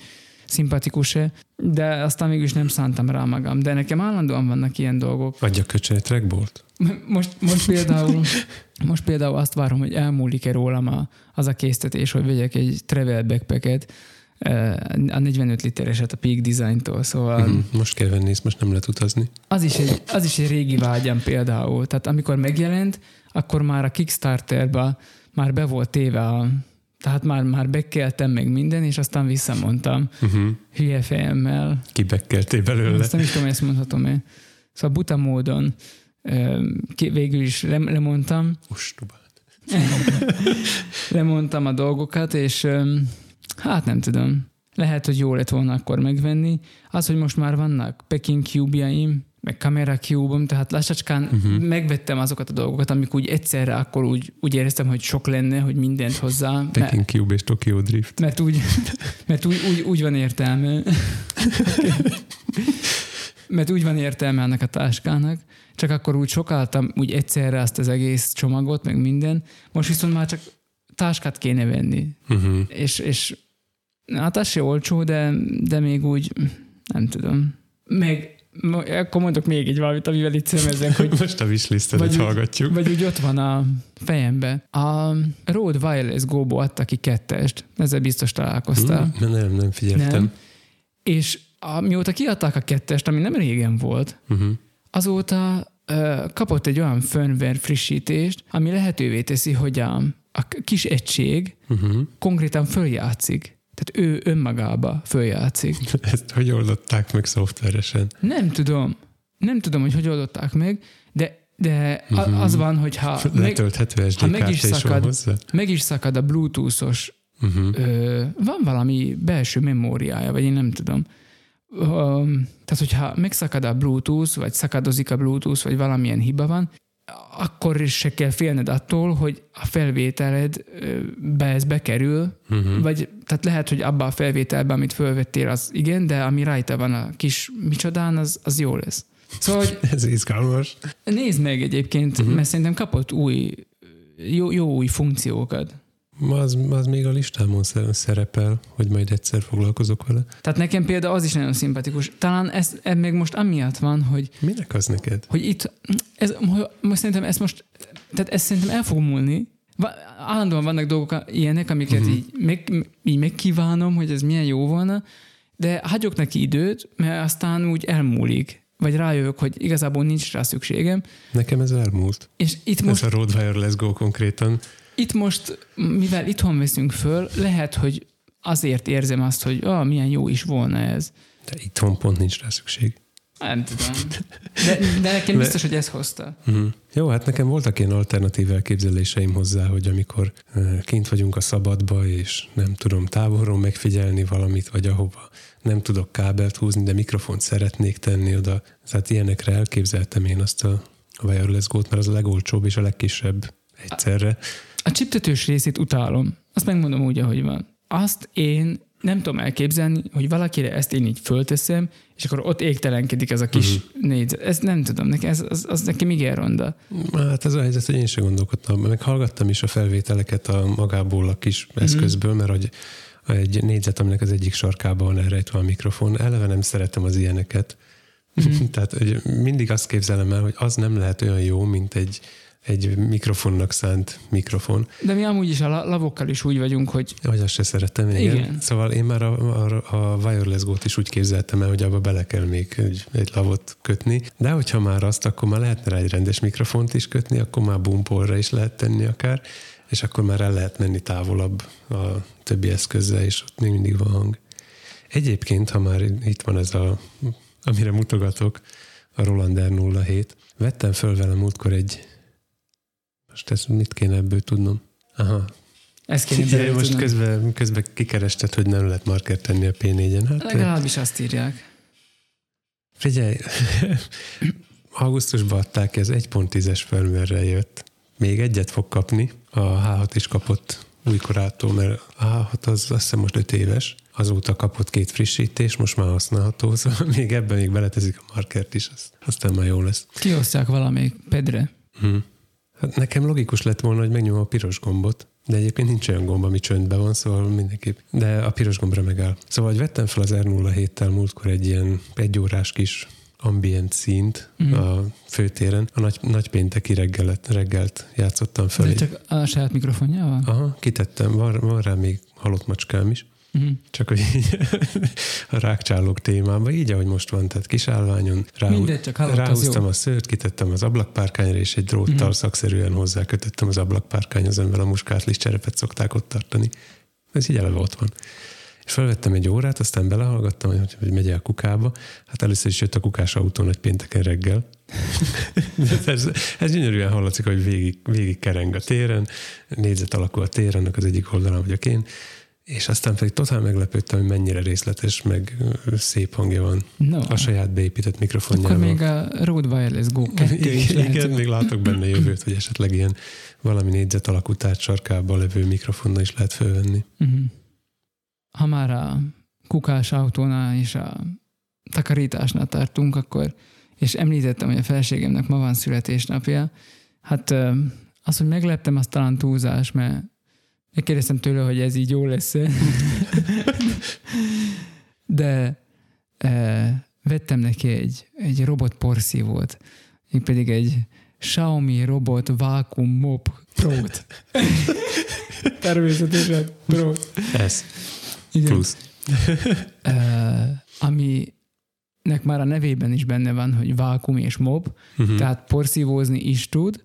szimpatikus-e, de aztán mégis nem szántam rá magam. De nekem állandóan vannak ilyen dolgok. Adja köcsön egy trackbolt. Most, most, például, most például azt várom, hogy elmúlik-e rólam a, az a késztetés, hogy vegyek egy travel backpacket, eh, a 45 litereset a Peak Design-tól, szóval Mhm. Most kell venni, ezt most nem lehet utazni. az is, egy, az is egy régi vágyam például. Tehát amikor megjelent, akkor már a Kickstarterba már be volt téve a, tehát már, már bekeltem meg minden, és aztán visszamondtam Uh-huh. hülye fejemmel. Kibekkeltél belőle. Azt nem is tudom, ezt mondhatom-e. Szóval buta módon végül is lem- lemondtam, Ostobát. (laughs) lemondtam a dolgokat, és hát nem tudom. Lehet, hogy jó lett volna akkor megvenni. Az, hogy most már vannak Peking cube meg kamera cube tehát lassacskán Mhm. uh-huh. megvettem azokat a dolgokat, amik úgy egyszerre akkor úgy, úgy éreztem, hogy sok lenne, hogy mindent hozzá. Peking Cube és Tokyo Drift. mert úgy, (laughs) mert úgy, úgy, úgy van értelme. (laughs) mert úgy van értelme ennek a táskának, csak akkor úgy sokáltam úgy egyszerre azt az egész csomagot, meg minden. Most viszont már csak táskát kéne venni. Uh-huh. És, és hát az se olcsó, de, de még úgy nem tudom. Meg akkor mondok még egy valamit, amivel itt szemezek, hogy Most a wishlistedet Vagy úgy- hallgatjuk. vagy úgy ott van a fejembe. A Rode Wireless Go-ból adta ki kettest, ezzel biztos találkoztál. Hm, nem, nem figyeltem. Nem. És a, mióta kiadták a kettest, ami nem régen volt, Uh-huh. azóta ö, kapott egy olyan firmware frissítést, ami lehetővé teszi, hogy a, a kis egység Uh-huh. konkrétan följátszik. Tehát ő önmagába följátszik. (laughs) Ezt hogy oldották meg szoftveresen? Nem tudom. Nem tudom, hogy hogy oldották meg, de, de Mhm. az van, hogy ha meg, ha meg is szakad- meg is szakad a bluetoothos, Uh-huh. ö, van valami belső memóriája, vagy én nem tudom. Ö, tehát, hogyha megszakad a bluetooth, vagy szakadozik a bluetooth, vagy valamilyen hiba van, akkor is se kell félned attól, hogy a felvételed be ez bekerül, Uh-huh. vagy tehát lehet, hogy abban a felvételben, amit fölvettél, az igen, de ami rajta van a kis micsodán, az, az jó lesz. Szóval, hogy (laughs) Ez izgalmas. nézd meg egyébként, uh-huh. mert szerintem kapott új, jó, jó új funkciókat. Az, az még a listámon szer- szerepel, hogy majd egyszer foglalkozok vele. Tehát nekem például az is nagyon szimpatikus. Talán ez, ez még most amiatt van, hogy, Minek az neked? hogy itt, ez, most szerintem ez most, tehát ez szerintem el fog múlni. Állandóan vannak dolgok ilyenek, amiket uh-huh. így, meg, így megkívánom, hogy ez milyen jó volna, de hagyok neki időt, mert aztán úgy elmúlik. Vagy rájövök, hogy igazából nincs rá szükségem. Nekem ez elmúlt. És itt Most... Ez a Road Wireless Go konkrétan. Itt most, mivel itthon veszünk föl, lehet, hogy azért érzem azt, hogy ah, milyen jó is volna ez. De itthon pont nincs rá szükség. Nem tudom. (laughs) De, de nekem biztos, hogy ez hozta. Uh-huh. Jó, hát nekem voltak ilyen alternatív elképzeléseim hozzá, hogy amikor uh, kint vagyunk a szabadba, és nem tudom távolról megfigyelni valamit, vagy ahova nem tudok kábelt húzni, de mikrofont szeretnék tenni oda. Tehát ilyenekre elképzeltem én azt a a Wireless Go-t, mert az a legolcsóbb és a legkisebb egyszerre. A csiptetős részét utálom. Azt megmondom úgy, ahogy van. Azt én nem tudom elképzelni, hogy valakire ezt én így fölteszem, és akkor ott égtelenkedik ez a kis Mhm. uh-huh. négyzet. Ez nem tudom, nekem, ez, az, az nekem igen ronda. Hát ez a helyzet, hogy én sem gondolkodtam. Meg hallgattam is a felvételeket a magából a kis eszközből, mert hogy egy négyzet, aminek az egyik sarkában van elrejtve a mikrofon. Eleve nem szeretem az ilyeneket. Mhm. (laughs) Tehát hogy mindig azt képzelem el, hogy az nem lehet olyan jó, mint egy, egy mikrofonnak szánt mikrofon. De mi amúgy is a la- lavokkal is úgy vagyunk, hogy Vagy azt se szeretem, igen. Igen. Szóval én már a, a, a Wireless Go-t is úgy képzeltem el, hogy abba bele kell még egy, egy lavot kötni. De hogyha már azt, akkor már lehetne rá egy rendes mikrofont is kötni, akkor már bumpolra is lehet tenni akár, és akkor már el lehet menni távolabb a többi eszközzel, és ott még mindig van hang. Egyébként, ha már itt van ez a, amire mutogatok, a Rolander 07, vettem föl vele múltkor egy, most ezt mit kéne ebből tudnom? Aha, ezt kéne bele most tudnom. közben, közben kikerested, hogy nem lehet marker tenni a P4-en. Hát, Legalábbis azt írják. figyelj, (laughs) augusztusban adták ez 1.10-es firmware jött. Még egyet fog kapni, a H6 is kapott újkorától, mert a H6 az azt hiszem most 5 éves, azóta kapott két frissítés, most már használható, (laughs) szóval még ebben még beletezik a markert is, az, aztán már jó lesz. Kiosztják valamelyik pedre. Hmm. Hát nekem logikus lett volna, hogy megnyomom a piros gombot, de egyébként nincs olyan gomb, ami csöndben van, szóval mindenképp. De a piros gombra megáll. Szóval, hogy vettem fel az R07-tel múltkor egy ilyen egyórás kis ambient színt mm. a főtéren. A nagy, nagy pénteki reggelet, reggelt játszottam fel. De csak a saját mikrofonjával? Aha, kitettem. Van, van rá még halott macskám is. Mm. Csak hogy így a rákcsálók témában, így ahogy most van, tehát kis állványon rá, Mindegy, csak ráhúztam a szőrt, kitettem az ablakpárkányra, és egy dróttal mm. szakszerűen hozzákötöttem az ablakpárkányhoz, amivel a muskátlis cserepet szokták ott tartani. Ez így eleve ott van. És felvettem egy órát, aztán belehallgattam, hogy, hogy megy el kukába. Hát először is jött a kukás autó nagy pénteken reggel. (laughs) ez, ez gyönyörűen hallatszik, hogy végig, végig kereng a téren, négyzet alakú a téren, az egyik oldalán vagyok én, és aztán pedig totál meglepődtem, hogy mennyire részletes, meg szép hangja van no. a saját beépített mikrofonjával. Akkor még a Rode Wireless Go 2 is Igen, igen még látok benne jövőt, hogy esetleg ilyen valami négyzet alakú tárcsarkában levő mikrofonnal is lehet fölvenni. Uh-huh ha már a kukás autónál és a takarításnál tartunk, akkor, és említettem, hogy a felségemnek ma van születésnapja, hát az, hogy megleptem, az talán túlzás, mert megkérdeztem tőle, hogy ez így jó lesz De e, vettem neki egy, egy robot porszívót, még pedig egy Xiaomi Robot Vacuum Mop Pro-t. Természetesen Pro. Ez. Igen. Plusz. uh, aminek már a nevében is benne van, hogy vákum és mob, uh-huh. tehát porszívózni is tud,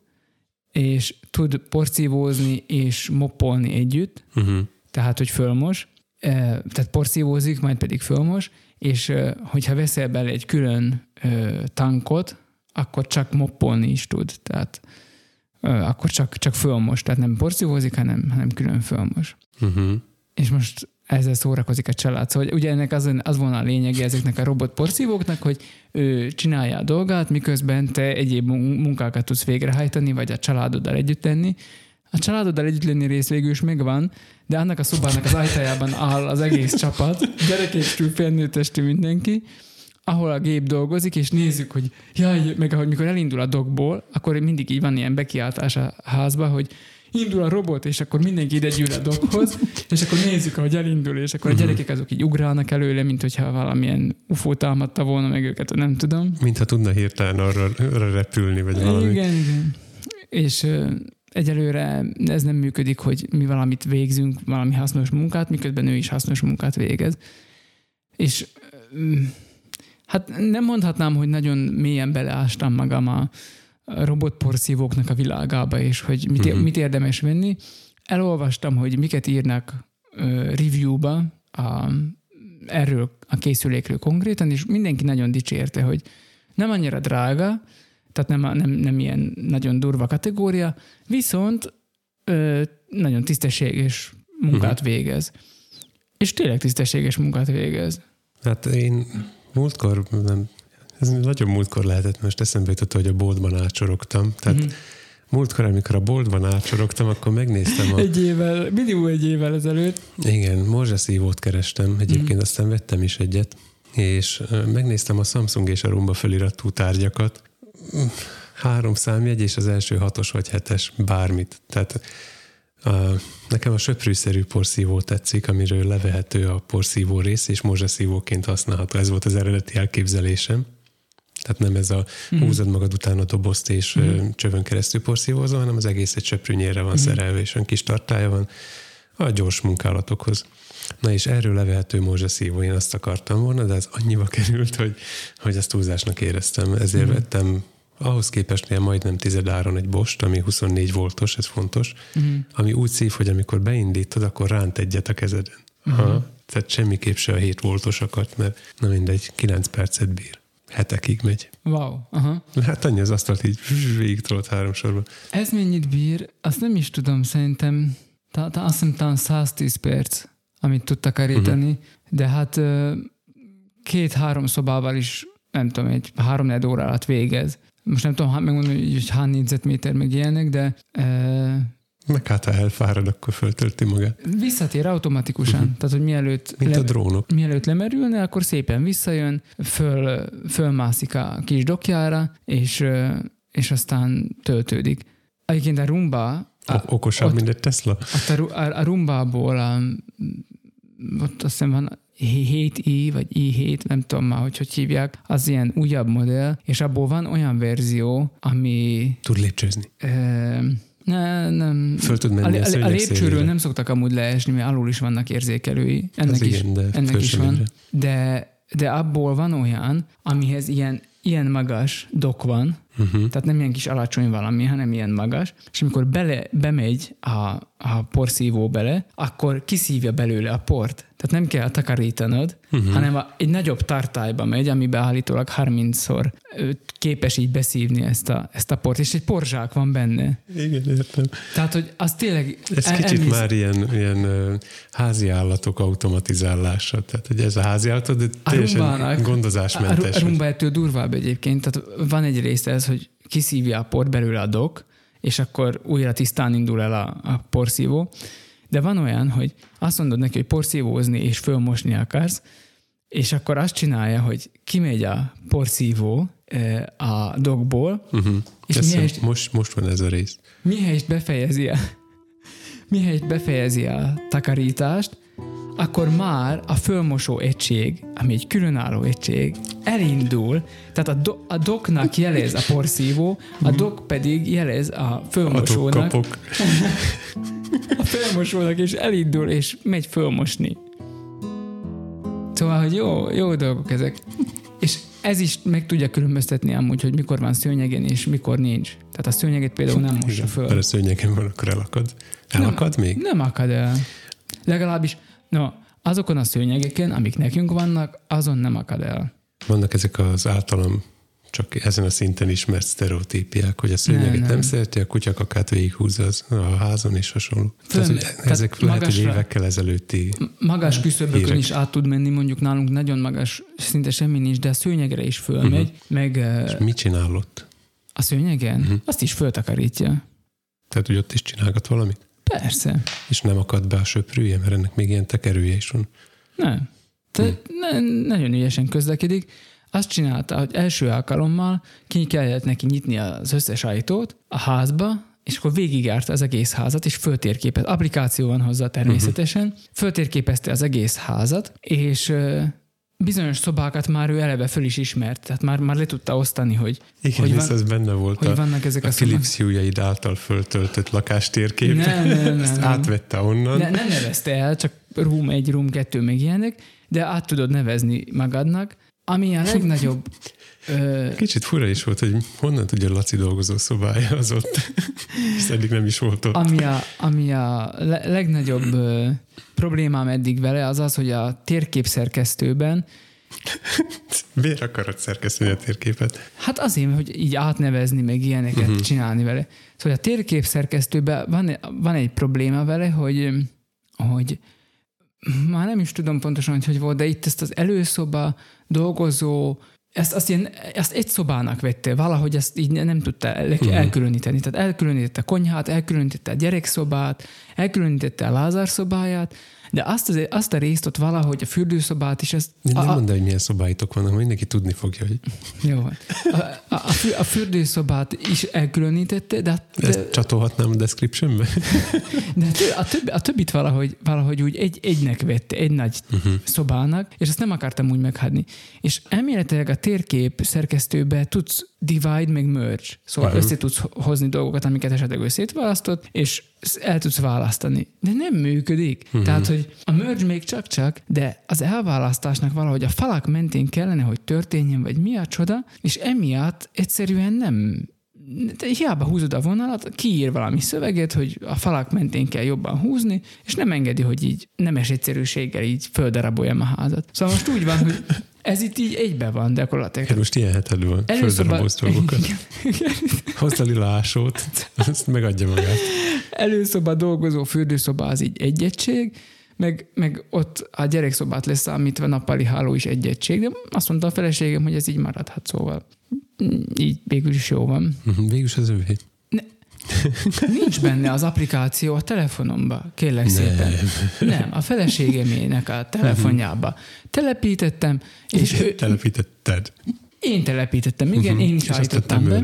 és tud porszívózni és moppolni együtt, uh-huh. tehát, hogy fölmos, uh, tehát porszívózik, majd pedig fölmos, és uh, hogyha veszel bele egy külön uh, tankot, akkor csak moppolni is tud, tehát akkor csak, csak fölmos, tehát nem porszívózik, hanem, hanem külön fölmos. Uh-huh. És most ezzel szórakozik a család. Szóval ugye ennek az, az volna a lényege ezeknek a robot porszívóknak, hogy ő csinálja a dolgát, miközben te egyéb munkákat tudsz végrehajtani, vagy a családoddal együtt tenni. A családoddal együtt lenni rész végül is megvan, de annak a szobának az ajtajában áll az egész csapat, gyerekéstől felnőttestű mindenki, ahol a gép dolgozik, és nézzük, hogy jaj, meg ahogy mikor elindul a dokból, akkor mindig így van ilyen bekiáltás a házba, hogy indul a robot, és akkor mindenki ide gyűl a dokhoz, és akkor nézzük, ahogy elindul, és akkor a mhm. gyerekek azok így ugrálnak előle, mint hogyha valamilyen UFO támadta volna meg őket, nem tudom. Mintha tudna hirtelen arra, arra repülni, vagy valami. Igen, igen. És egyelőre ez nem működik, hogy mi valamit végzünk, valami hasznos munkát, miközben ő is hasznos munkát végez. És hát nem mondhatnám, hogy nagyon mélyen beleástam magam a, robotporszívóknak a világába, és hogy mit, uh-huh. mit érdemes venni. Elolvastam, hogy miket írnak uh, review-ba a, erről a készülékről konkrétan, és mindenki nagyon dicsérte, hogy nem annyira drága, tehát nem, nem, nem ilyen nagyon durva kategória, viszont ö, nagyon tisztességes munkát uh-huh. végez. És tényleg tisztességes munkát végez. Hát én múltkor nem ez nagyon múltkor lehetett, most eszembe jutott, hogy a boltban átsorogtam. Tehát mm-hmm. múltkor, amikor a boltban átsorogtam, akkor megnéztem a... Egy évvel, minimum egy évvel ezelőtt. Igen, morzsaszívót kerestem, egyébként mm-hmm. aztán vettem is egyet, és megnéztem a Samsung és a Rumba feliratú tárgyakat. Három számjegy, és az első hatos vagy hetes, bármit. Tehát a, nekem a söprűszerű porszívó tetszik, amiről levehető a porszívó rész, és morzsaszívóként használható. Ez volt az eredeti elképzelésem. Tehát nem ez a mm. húzod magad után a dobozt és mm. csövön keresztül porszívózol, hanem az egész egy söprűnyérre van mm. szerelve, és olyan kis tartája van a gyors munkálatokhoz. Na és erről levehető morzsaszívó, én azt akartam volna, de ez annyiba került, hogy, hogy ezt túlzásnak éreztem. Ezért mm. vettem ahhoz képest ilyen majdnem tized áron egy bost, ami 24 voltos, ez fontos, mm. ami úgy szív, hogy amikor beindítod, akkor ránt egyet a kezeden. Mm. Ha, tehát semmiképp se a 7 voltosakat, mert na mindegy, 9 percet bír hetekig megy. Wow. Aha. Hát annyi az asztalt így végig tudod három sorban. Ez mennyit bír? Azt nem is tudom, szerintem ta, ta, azt hiszem talán 110 perc, amit tudtak karítani, uh-huh. de hát két-három szobával is nem tudom, egy három óra alatt végez. most nem tudom megmondani, hogy hány négyzetméter meg ilyenek, de e, meg hát ha elfárad, akkor föltölti magát. Visszatér automatikusan. Uh-huh. Tehát, hogy mielőtt, Mint le, a drónok. mielőtt lemerülne, akkor szépen visszajön, föl, fölmászik a kis dokjára, és, és aztán töltődik. Egyébként a Rumba... A, okosabb, ott, mint egy Tesla? Ott a, a, a Rumbából a, ott azt hiszem van 7i, vagy i7, nem tudom már, hogy hogy hívják, az ilyen újabb modell, és abból van olyan verzió, ami... Tud lépcsőzni. E, ne, nem. Föl tud menni a, a, a lépcsőről szélére. nem szoktak amúgy leesni, mert alul is vannak érzékelői. Ennek Ez is, igen, de ennek is van. De, de abból van olyan, amihez ilyen, ilyen magas dok van, uh-huh. tehát nem ilyen kis alacsony valami, hanem ilyen magas, és amikor bele, bemegy a, a porszívó bele, akkor kiszívja belőle a port. Tehát nem kell takarítanod, uh-huh. hanem a, egy nagyobb tartályba megy, amiben állítólag 30-szor képes így beszívni ezt a, ezt a port, és egy porzsák van benne. Igen, értem. Tehát, hogy az tényleg... Ez el, kicsit elmész... már ilyen, ilyen házi állatok automatizálása. Tehát, hogy ez a házi állat, de teljesen a gondozásmentes. A, a rumba ettől durvább egyébként. Tehát van egy része ez, hogy kiszívja a port belőle a dok, és akkor újra tisztán indul el a, a porszívó. De van olyan, hogy azt mondod neki, hogy porszívózni és fölmosni akarsz, és akkor azt csinálja, hogy kimegy a porszívó a dogból, uh-huh. és mihelyest, most, most van ez a rész. Mihelyest befejezi a, mihelyest befejezi a takarítást, akkor már a fölmosó egység, ami egy különálló egység, elindul, tehát a, do, a doknak jelez a porszívó, a dok pedig jelez a fölmosónak. A, (laughs) a fölmosónak, és elindul, és megy fölmosni. Szóval, hogy jó, jó dolgok ezek. És ez is meg tudja különböztetni amúgy, hogy mikor van szőnyegen és mikor nincs. Tehát a szőnyeget például nem mossa föl. Mert a szőnyegen van, akkor elakad. Elakad nem, még? Nem akad el. Legalábbis, no, azokon a szőnyegeken, amik nekünk vannak, azon nem akad el. Vannak ezek az általam csak ezen a szinten ismert sztereotípiák, hogy a szőnyeget nem, nem. nem szereti, a kutyakakát végighúzza az a házon és hasonló. Föl, tehát, tehát ezek lehet, magasra, hogy évekkel ezelőtti Magas küszöbökön is át tud menni, mondjuk nálunk nagyon magas, szinte semmi nincs, de a szőnyegre is fölmegy. Uh-huh. Meg, és mit csinál ott? A szőnyegen? Uh-huh. Azt is föltakarítja. Tehát, hogy ott is csinálgat valamit? Persze. És nem akad be a söprűje, mert ennek még ilyen tekerője is van. Nem. Tehát hmm. ne, nagyon ügyesen közlekedik. Azt csinálta, hogy első alkalommal ki kellett neki nyitni az összes ajtót a házba, és akkor végigjárta az egész házat, és föltérképez. Applikáció van hozzá természetesen. Uh-huh. Föltérképezte az egész házat, és bizonyos szobákat már ő eleve föl is ismert, tehát már, már le tudta osztani, hogy Igen, hogy van, ez benne volt hogy a, vannak ezek a, a Philips Hue-jaid által föltöltött lakástérkép. Nem, nem, nem, Ezt nem. átvette onnan. Ne, nem nevezte el, csak room egy, room kettő, meg ilyenek, de át tudod nevezni magadnak, ami a legnagyobb... Ö... Kicsit fura is volt, hogy honnan tudja Laci dolgozó szobája az ott. (laughs) És eddig nem is volt ott. Ami a, ami a le- legnagyobb ö, problémám eddig vele, az az, hogy a térképszerkesztőben (laughs) Miért akarod szerkeszteni a térképet? Hát azért, hogy így átnevezni, meg ilyeneket uh-huh. csinálni vele. Szóval a térképszerkesztőben van, van egy probléma vele, hogy, hogy már nem is tudom pontosan, hogy hogy volt, de itt ezt az előszoba dolgozó, ezt, azt ilyen, ezt egy szobának vette, valahogy ezt így nem tudta el, uh-huh. elkülöníteni. Tehát elkülönítette a konyhát, elkülönítette a gyerekszobát, elkülönítette a Lázár szobáját, de azt, az, azt a részt ott valahogy a fürdőszobát is... Ezt, nem a, mondd, hogy milyen szobáitok vannak, mindenki tudni fogja, hogy... Jó, a, a, a, fürdőszobát is elkülönítette, de... de Ezt csatolhatnám a descriptionbe? (laughs) De a, többi, a többit valahogy, valahogy úgy egy, egynek vette, egy nagy uh-huh. szobának, és ezt nem akartam úgy meghadni. És elméletileg a térkép szerkesztőbe tudsz divide meg merge. Szóval uh-huh. össze tudsz hozni dolgokat, amiket esetleg összétválasztott, és el tudsz választani. De nem működik. Uh-huh. Tehát, hogy a merge még csak-csak, de az elválasztásnak valahogy a falak mentén kellene, hogy történjen, vagy mi a csoda, és emiatt egyszerűen nem de hiába húzod a vonalat, kiír valami szöveget, hogy a falak mentén kell jobban húzni, és nem engedi, hogy így nemes egyszerűséggel így földaraboljam a házat. Szóval most úgy van, hogy ez itt így egybe van gyakorlatilag. Hát most ilyen heted van, földarabolsz dolgokat. Hozd a lila ásót, azt megadja magát. Előszoba dolgozó fürdőszoba az így egy egység, meg, meg ott a gyerekszobát leszámítva nappali háló is egy egység, de azt mondta a feleségem, hogy ez így maradhat, szóval így végül is jó van. (laughs) Végül is az övé. Nincs benne az applikáció a telefonomba, kérlek szépen. Nem, a feleségemének a telefonjába. Telepítettem, és ő, Telepítetted. én telepítettem, igen, én is állítottam be. (laughs)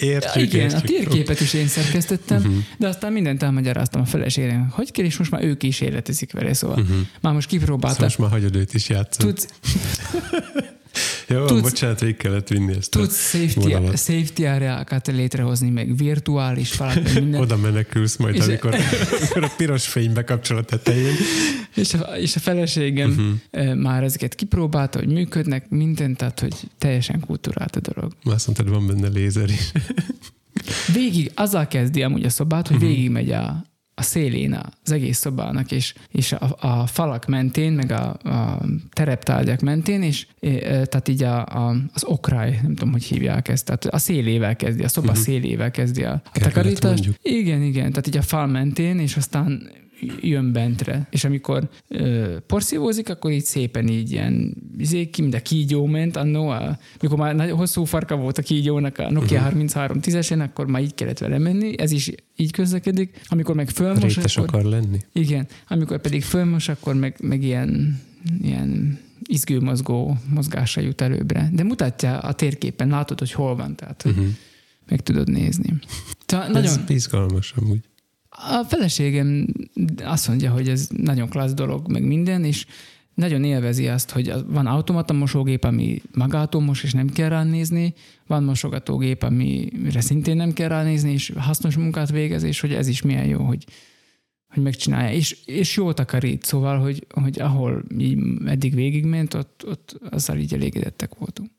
Értjük, Igen, a értjük. térképet is én szerkesztettem, de aztán mindent elmagyaráztam a feleségének, hogy kell, és most már ő kísérletezik vele, szóval már most Szóval kipróbálta. most már hagyod őt is játszani. Tudsz, (laughs) Jó, tudsz- bocsánat, végig kellett vinni ezt tudsz safety, vonalat. safety areákat létrehozni, meg virtuális falak, meg minden. Oda menekülsz majd, És- amikor, amikor a piros fény bekapcsol a tetején. És a, és a feleségem uh-huh. már ezeket kipróbálta, hogy működnek, mindent, tehát hogy teljesen kultúrált a dolog. Azt mondtad, van benne lézer is. Végig azzal kezdi amúgy a szobát, hogy végig megy a, a szélén az egész szobának, és, és a, a falak mentén, meg a, a tereptárgyak mentén, és e, e, tehát így a, a, az okráj, nem tudom, hogy hívják ezt, tehát a szélével kezdi, a szoba uh-huh. szélével kezdi a, a takarítást. Igen, igen, tehát így a fal mentén, és aztán jön bentre. És amikor ö, porszívózik, akkor így szépen így ilyen, izé, ki, mint a kígyó ment, annó, a, mikor már nagy, hosszú farka volt a kígyónak a Nokia uh-huh. 3310-esen, akkor már így kellett vele menni, ez is így közlekedik. Amikor meg fölmos, Rétes akkor, akar lenni. igen, amikor pedig fölmos, akkor meg, meg ilyen, ilyen izgőmozgó mozgása jut előbbre. De mutatja a térképen, látod, hogy hol van, tehát Uh-huh. meg tudod nézni. Tehát nagyon, Ez izgalmas amúgy. A feleségem azt mondja, hogy ez nagyon klassz dolog, meg minden, és nagyon élvezi azt, hogy van automata mosógép, ami magától mos, és nem kell ránézni, van mosogatógép, amire szintén nem kell ránézni, és hasznos munkát végez, és hogy ez is milyen jó, hogy, hogy megcsinálja. És, és jól takarít, szóval, hogy, hogy ahol így eddig végigment, ott, ott azzal így elégedettek voltunk.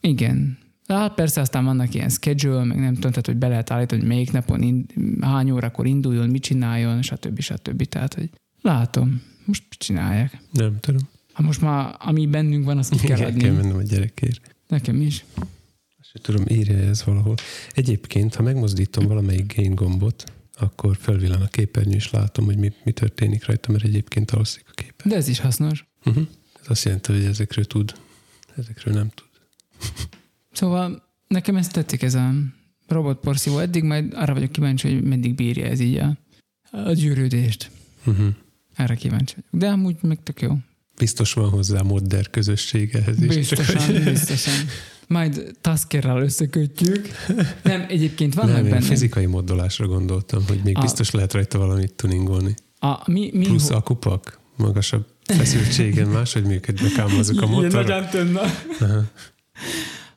Igen. Hát persze aztán vannak ilyen schedule, meg nem tudom, tehát hogy be lehet állítani, hogy melyik napon, ind, hány órakor induljon, mit csináljon, stb. stb. Tehát, hogy látom, most mit csinálják. Nem tudom. Ha most már, ami bennünk van, azt ki kell adni. kell mennem a gyerekért. Nekem is. Sem tudom, írja ez valahol. Egyébként, ha megmozdítom valamelyik gain gombot, akkor felvillan a képernyő, és látom, hogy mi, mi történik rajta, mert egyébként alszik a képen. De ez is hasznos. Uh-huh. Ez azt jelenti, hogy ezekről tud, ezekről nem tud. Szóval nekem ez tetszik, ez a robotporszívó. Eddig majd arra vagyok kíváncsi, hogy meddig bírja ez így a, a gyűrődést. Uh-huh. Erre kíváncsi vagyok. De amúgy meg tök jó. Biztos van hozzá modder közösség ehhez is. Biztosan, (laughs) biztosan. Majd Taskerral összekötjük. Nem, egyébként vannak nem, benne. fizikai moddolásra gondoltam, hogy még A- biztos lehet rajta valamit tuningolni. A, mi, mi, Plusz a kupak, magasabb feszültségen máshogy működnek ám azok a (laughs) Ilyen nagy motorok. antenna. (laughs)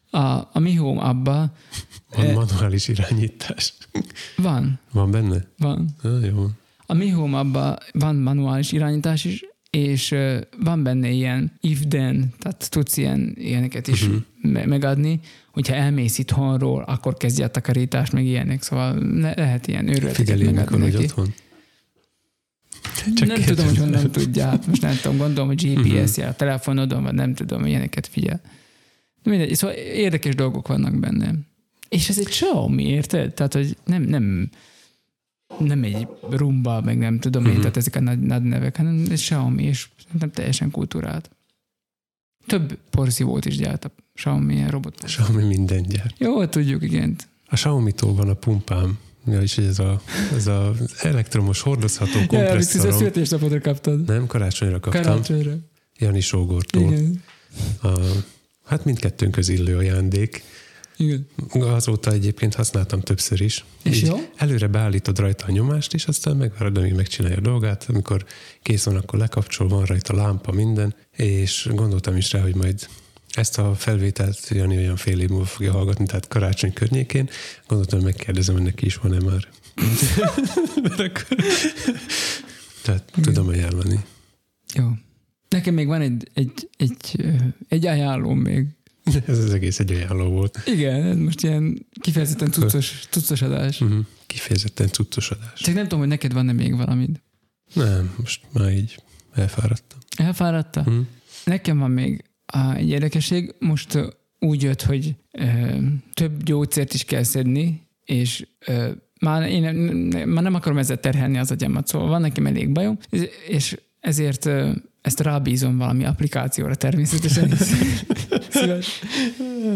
A, a mi home abba Van Eh. manuális irányítás. van, Van benne? van. Ah, jó. A mi home abba van manuális irányítás is, és van benne ilyen if then, tehát tudsz ilyen, ilyeneket is me- megadni, hogyha elmész itthonról, akkor kezdje a takarítást, meg ilyenek, szóval le- lehet ilyen őrületeket Figyelj, mikor megadni vagy neki. otthon. Csak nem tudom, hogy kérdezem. honnan tudja, hát most nem tudom, gondolom, hogy Mhm. GPS jel a telefonodon, vagy nem tudom, ilyeneket figyel. De mindegy, szóval érdekes dolgok vannak benne. És ez egy Xiaomi, érted? Tehát, hogy nem, nem, nem egy rumba, meg nem tudom én, Mhm. tehát ezek a nagy, nagy nevek, hanem egy Xiaomi, és nem teljesen kultúrált. Több porszívót is gyárt a Xiaomi ilyen robot. Xiaomi minden gyár. Jó, tudjuk, igen. A Xiaomi-tól van a pumpám. Ja, és ez a, ez a elektromos hordozható Ja, amit a kompresszorom. születésnapodra kaptad. Nem, karácsonyra kaptam. Karácsonyra. Jani Sógortól. Igen. A, hát mindkettőnk illő ajándék. Igen. Azóta egyébként használtam többször is. És Így jó? Előre beállítod rajta a nyomást, és aztán megvárod, amíg megcsinálja a dolgát. Amikor kész van, akkor lekapcsol, van rajta lámpa, minden. És gondoltam is rá, hogy majd ezt a felvételt Jani olyan fél év múlva fogja hallgatni, tehát karácsony környékén. Gondoltam, hogy megkérdezem, hogy neki is van-e már. (laughs) (laughs) Mert akkor... Tehát tudom ajánlani. Jó. Nekem még van egy, egy, egy, egy ajánlóm még. (laughs) Ez az egész egy ajánló volt. Igen, ez most ilyen kifejezetten cuccos, cuccos adás. Uh-huh. Kifejezetten cuccos adás. Csak nem tudom, hogy neked van-e még valamit. Nem, most már így elfáradtam. Elfáradta? Uh-huh. Nekem van még egy érdekesség. Most úgy jött, hogy ö, több gyógyszert is kell szedni, és ö, már én nem, már nem akarom ezzel terhelni az agyamat, szóval van nekem elég bajom, és ezért ezt rábízom valami applikációra természetesen. (laughs)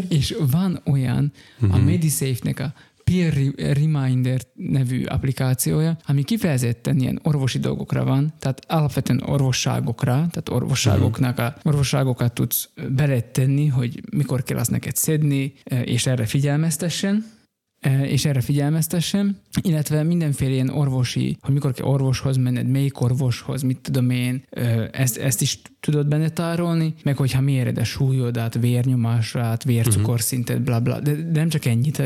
És van olyan, a Mhm. MediSafe-nek a Peer Reminder nevű applikációja, ami kifejezetten ilyen orvosi dolgokra van, tehát alapvetően orvosságokra, tehát orvosságoknak a orvosságokat tudsz beletenni, hogy mikor kell azt neked szedni, és erre figyelmeztessen és erre figyelmeztessem, illetve mindenféle ilyen orvosi, hogy mikor kell orvoshoz menned, melyik orvoshoz, mit tudom én, ezt, ezt is tudod benne tárolni, meg hogyha méred a súlyodát, vérnyomását, vércukorszintet, bla bla, de, de nem csak ennyit,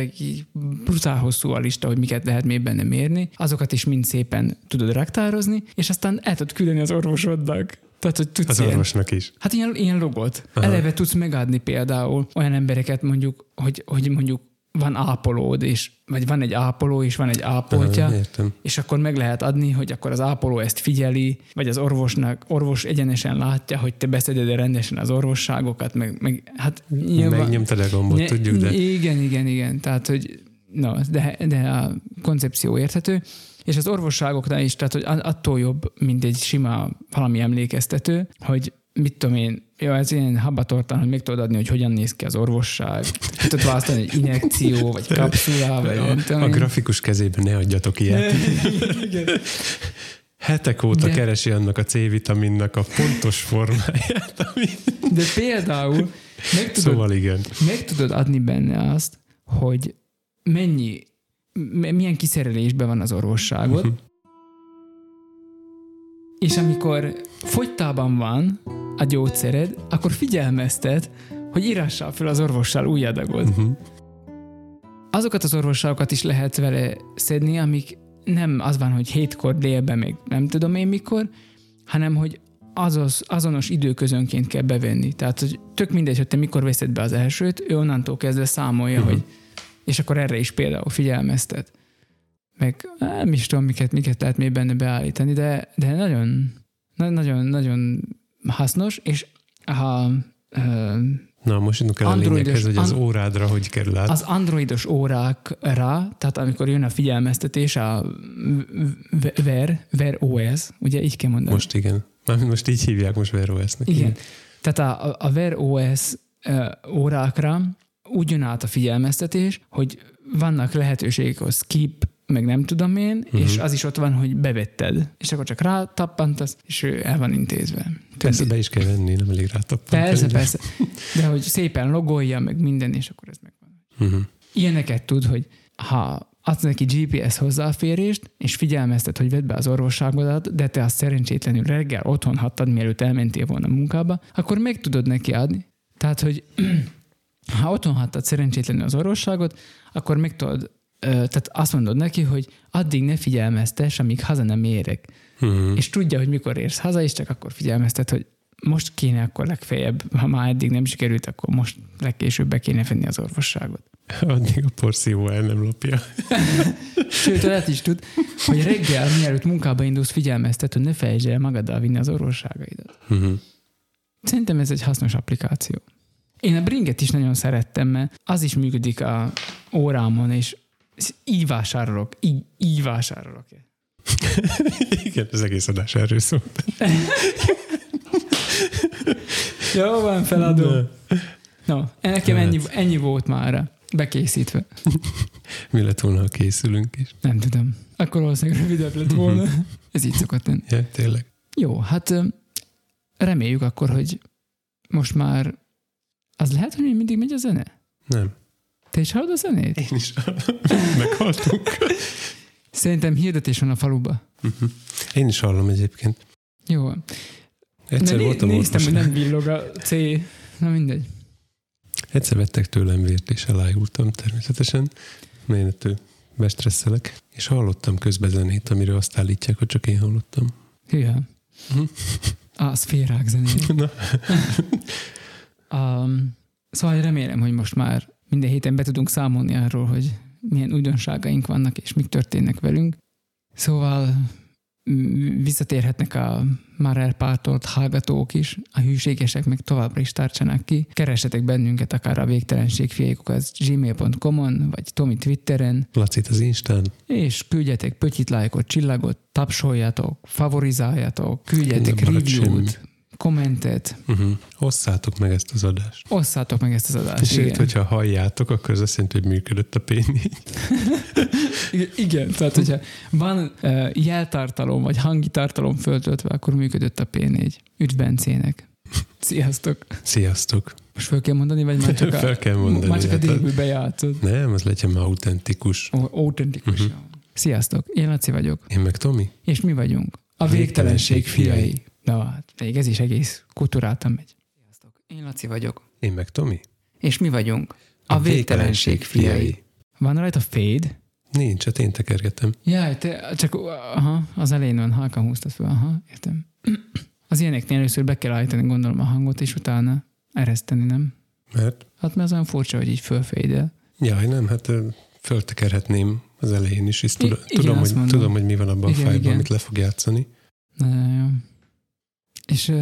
brutál hosszú a lista, hogy miket lehet még benne mérni, azokat is mind szépen tudod raktározni, és aztán el tudod küldeni az orvosodnak. Tehát, hogy tudsz Az ilyen, orvosnak is. Hát ilyen, ilyen logot. Aha. Eleve tudsz megadni például olyan embereket mondjuk, hogy, hogy mondjuk van ápolód, és, vagy van egy ápoló, és van egy ápoltja, Aha, értem. és akkor meg lehet adni, hogy akkor az ápoló ezt figyeli, vagy az orvosnak, orvos egyenesen látja, hogy te beszeded rendesen az orvosságokat, meg, meg hát nyilván... Megnyomtad a gombot, Ne- tudjuk, de Igen, igen, igen. Tehát, hogy no, de, de a koncepció érthető. És az orvosságoknál is, tehát, hogy attól jobb, mint egy sima valami emlékeztető, hogy mit tudom én, jó, ez ilyen habatortan, hogy meg tudod adni, hogy hogyan néz ki az orvosság. Ki tudod választani, hogy injekció, vagy kapszula, vagy nem tudom. a grafikus kezében ne adjatok ilyet. (laughs) Hetek óta De- keresi annak a C-vitaminnak a pontos formáját, ami... De például meg tudod, Szóval igen. meg tudod adni benne azt, hogy mennyi, milyen kiszerelésben van az orvosságot, Mhm. és amikor fogytában van a gyógyszered, akkor figyelmeztet, hogy írással fel az orvossal új adagot. Uh-huh. Azokat az orvosságokat is lehet vele szedni, amik nem az van, hogy hétkor délben, még nem tudom én mikor, hanem hogy azos, azonos időközönként kell bevenni. Tehát, hogy tök mindegy, hogy te mikor veszed be az elsőt, ő onnantól kezdve számolja, Mhm. hogy és akkor erre is például figyelmeztet. Meg nem is tudom, miket, miket lehet még benne beállítani, de, de nagyon, na- nagyon, nagyon hasznos, és ha Na, most jutunk el a Androidos- lényeghez, hogy az órádra hogy kerül át. az androidos órákra, tehát amikor jön a figyelmeztetés, a Ver, Ver OS, ugye így kell mondani. Most igen. Most így hívják most Wear OS-nek. Igen. Tehát a, a Wear OS órákra úgy jön át a figyelmeztetés, hogy vannak lehetőségek, hogy skip, meg nem tudom én, uh-huh. és az is ott van, hogy bevetted. És akkor csak rátappantasz, és ő el van intézve. Persze Többi- be is kell venni, nem elég rátappani. persze, persze. De hogy szépen logolja, meg minden, és akkor ez megvan. Uh-huh. Ilyeneket tud, hogy ha adsz neki GPS hozzáférést, és figyelmeztet, hogy vedd be az orvosságodat, de te azt szerencsétlenül reggel otthon hattad, mielőtt elmentél volna munkába, akkor meg tudod neki adni. Tehát, hogy (clears throat) ha otthon hattad szerencsétlenül az orvosságot, akkor meg tudod, tehát azt mondod neki, hogy addig ne figyelmeztes, amíg haza nem érek. Uh-huh. És tudja, hogy mikor érsz haza, és csak akkor figyelmeztet, hogy most kéne akkor legfeljebb, ha már eddig nem sikerült, akkor most legkésőbb be kéne venni az orvosságot. (laughs) Addig a porszívó el nem lopja. (laughs) Sőt, olyat is tud, hogy reggel, mielőtt munkába indulsz, figyelmeztet, hogy ne felejtsd el magaddal vinni az orvosságaidat. Uh-huh. Szerintem ez egy hasznos applikáció. Én a Bringet is nagyon szerettem, mert az is működik a órámon, és így vásárolok, így, így vásárolok. (laughs) Igen, az egész adás erről szól. Jó van, feladom. De No, nekem Hát. ennyi, ennyi volt már bekészítve. (laughs) Mi lett volna, ha készülünk is? Nem tudom. Akkor valószínűleg rövidebb lett volna. (laughs) Ez így szokott lenni. Ja, tényleg. Jó, hát reméljük akkor, hogy most már az lehet, hogy mindig megy a zene? Nem. Te is hallod a zenét? Én is (laughs) meghaltunk. Szerintem hirdetés van a faluba. Uh-huh. Én is hallom egyébként. Jó. Egyszer né- voltam néztem, hogy nem villog a C. Na mindegy. Egyszer vettek tőlem vért, és elájultam természetesen. Én ettől bestresszelek. És hallottam közben zenét, amiről azt állítják, hogy csak én hallottam. Hűha. Mhm. (laughs) A szférák zenét. Na. (laughs) Um, szóval remélem, hogy most már minden héten be tudunk számolni arról, hogy milyen újdonságaink vannak, és mik történnek velünk. Szóval visszatérhetnek a már elpártolt hallgatók is, a hűségesek meg továbbra is tartsanak ki. Keressetek bennünket akár a végtelenség fiékokat gmail.com-on, vagy Tomi Twitteren, Lacit az Instán. és küldjetek pötyit, lájkot, csillagot, tapsoljatok, favorizáljatok, küldjetek review-t, kommentet, Uh-huh. Osszátok meg ezt az adást. osszátok meg ezt az adást. És Igen. hogyha halljátok, akkor az azt jelenti, hogy működött a P4. (laughs) Igen, tehát hogyha van uh, jeltartalom, vagy hangi tartalom föltöltve, akkor működött a P4. Üdv Bencének. Sziasztok. Sziasztok. Most föl kell mondani, vagy már csak (laughs) a, Fel kell mondani. már csak a hát délből bejátszod? Nem, az legyen már autentikus. Autentikus. Uh-huh. Sziasztok, én Laci vagyok. Én meg Tomi? És mi vagyunk? A A végtelenség végtelenség fiai. fiai. Na, hát még ez is egész kultúráltan megy. Sziasztok, én Laci vagyok. Én meg Tomi? És mi vagyunk? A, végtelenség fiai. Van rajta fade? Nincs, hát én tekergetem. Jaj, te csak aha, az elején van, halkan húztad fel, aha, értem. Az ilyeneknél először be kell állítani, gondolom, a hangot, és utána ereszteni, nem? Mert, Hát mert az olyan furcsa, hogy így fölfédel. jaj, nem, hát föltekerhetném az elején is, és tudom, I- igen, tudom, hogy, mondom. tudom, hogy mi van abban Igen, a fájlban, igen. amit le fog játszani. Nagyon jó. És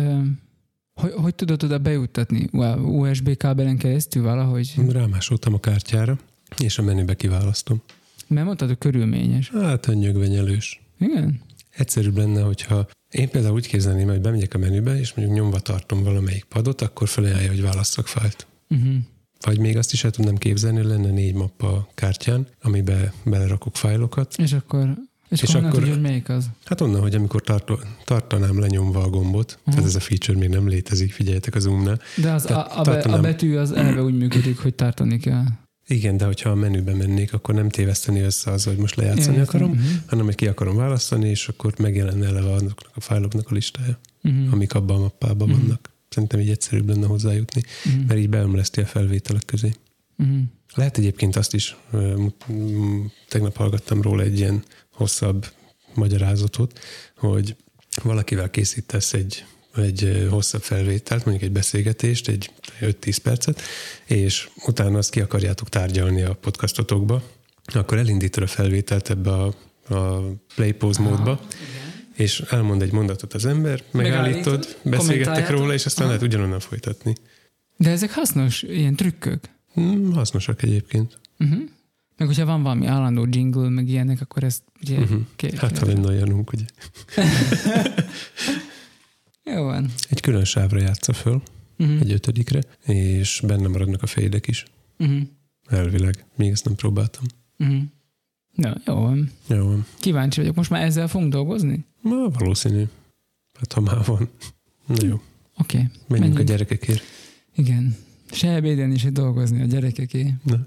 hogy, hogy tudod oda bejuttatni? USB kábelen keresztül valahogy? Rámásoltam a kártyára, és a menübe kiválasztom. Mert mondtad, hogy körülményes. Hát, nyögvenyelős. Igen? Egyszerűbb lenne, hogyha én például úgy képzelném, hogy bemegyek a menübe, és mondjuk nyomva tartom valamelyik padot, akkor felajánlja, hogy válasszak fájlt. Uh-huh. Vagy még azt is el tudnám képzelni, hogy lenne négy mappa kártyán, amibe belerakok fájlokat. És akkor, és, És akkor, tudja, hogy melyik az? Hát onnan, hogy amikor tarto, tartanám lenyomva a gombot, uh-huh. tehát ez a feature még nem létezik, figyeljetek a zoomnál. De az, Tehát a, a, be, a tartanám- betű az eleve úgy működik, hogy tartani kell. Igen, de hogyha a menübe mennék, akkor nem téveszteni össze az, hogy most lejátszani Ja, akarom, értem. hanem hogy ki akarom választani, és akkor megjelenne eleve azoknak a fájloknak a listája, Uh-huh. amik abban a mappában Mhm. vannak. Szerintem így egyszerűbb lenne hozzájutni, Uh-huh. mert így beömleszti a felvételek közé. Uh-huh. Lehet egyébként azt is, tegnap hallgattam róla egy ilyen hosszabb magyarázatot, hogy valakivel készítesz egy, egy hosszabb felvételt, mondjuk egy beszélgetést, egy 5-10 percet, és utána azt ki akarjátok tárgyalni a podcastotokba, akkor elindítod a felvételt ebbe a, a play pause módba, és elmond egy mondatot az ember, megállítod, Megállítod, beszélgettek róla, és aztán Aha. lehet ugyanonnan folytatni. De ezek hasznos ilyen trükkök. Hmm, hasznosak egyébként. Uh-huh. Meg hogyha van valami állandó jingle, meg ilyenek, akkor ezt ugye Uh-huh. uh-huh. Hát, ha lenne olyanunk, ugye. (laughs) Jó van. Egy külön sávra játsza föl, Uh-huh. egy ötödikre, és benne maradnak a fédek is. Uh-huh. Elvileg. Még ezt nem próbáltam. Uh-huh. Na, jó van. Jó van. Kíváncsi vagyok. Most már ezzel fogunk dolgozni? Ma valószínű. Hát ha már van. Na jó, Oké. Okay. menjünk Menjünk. a gyerekekért. Igen. Se ebéden is dolgozni a gyerekeké. Na.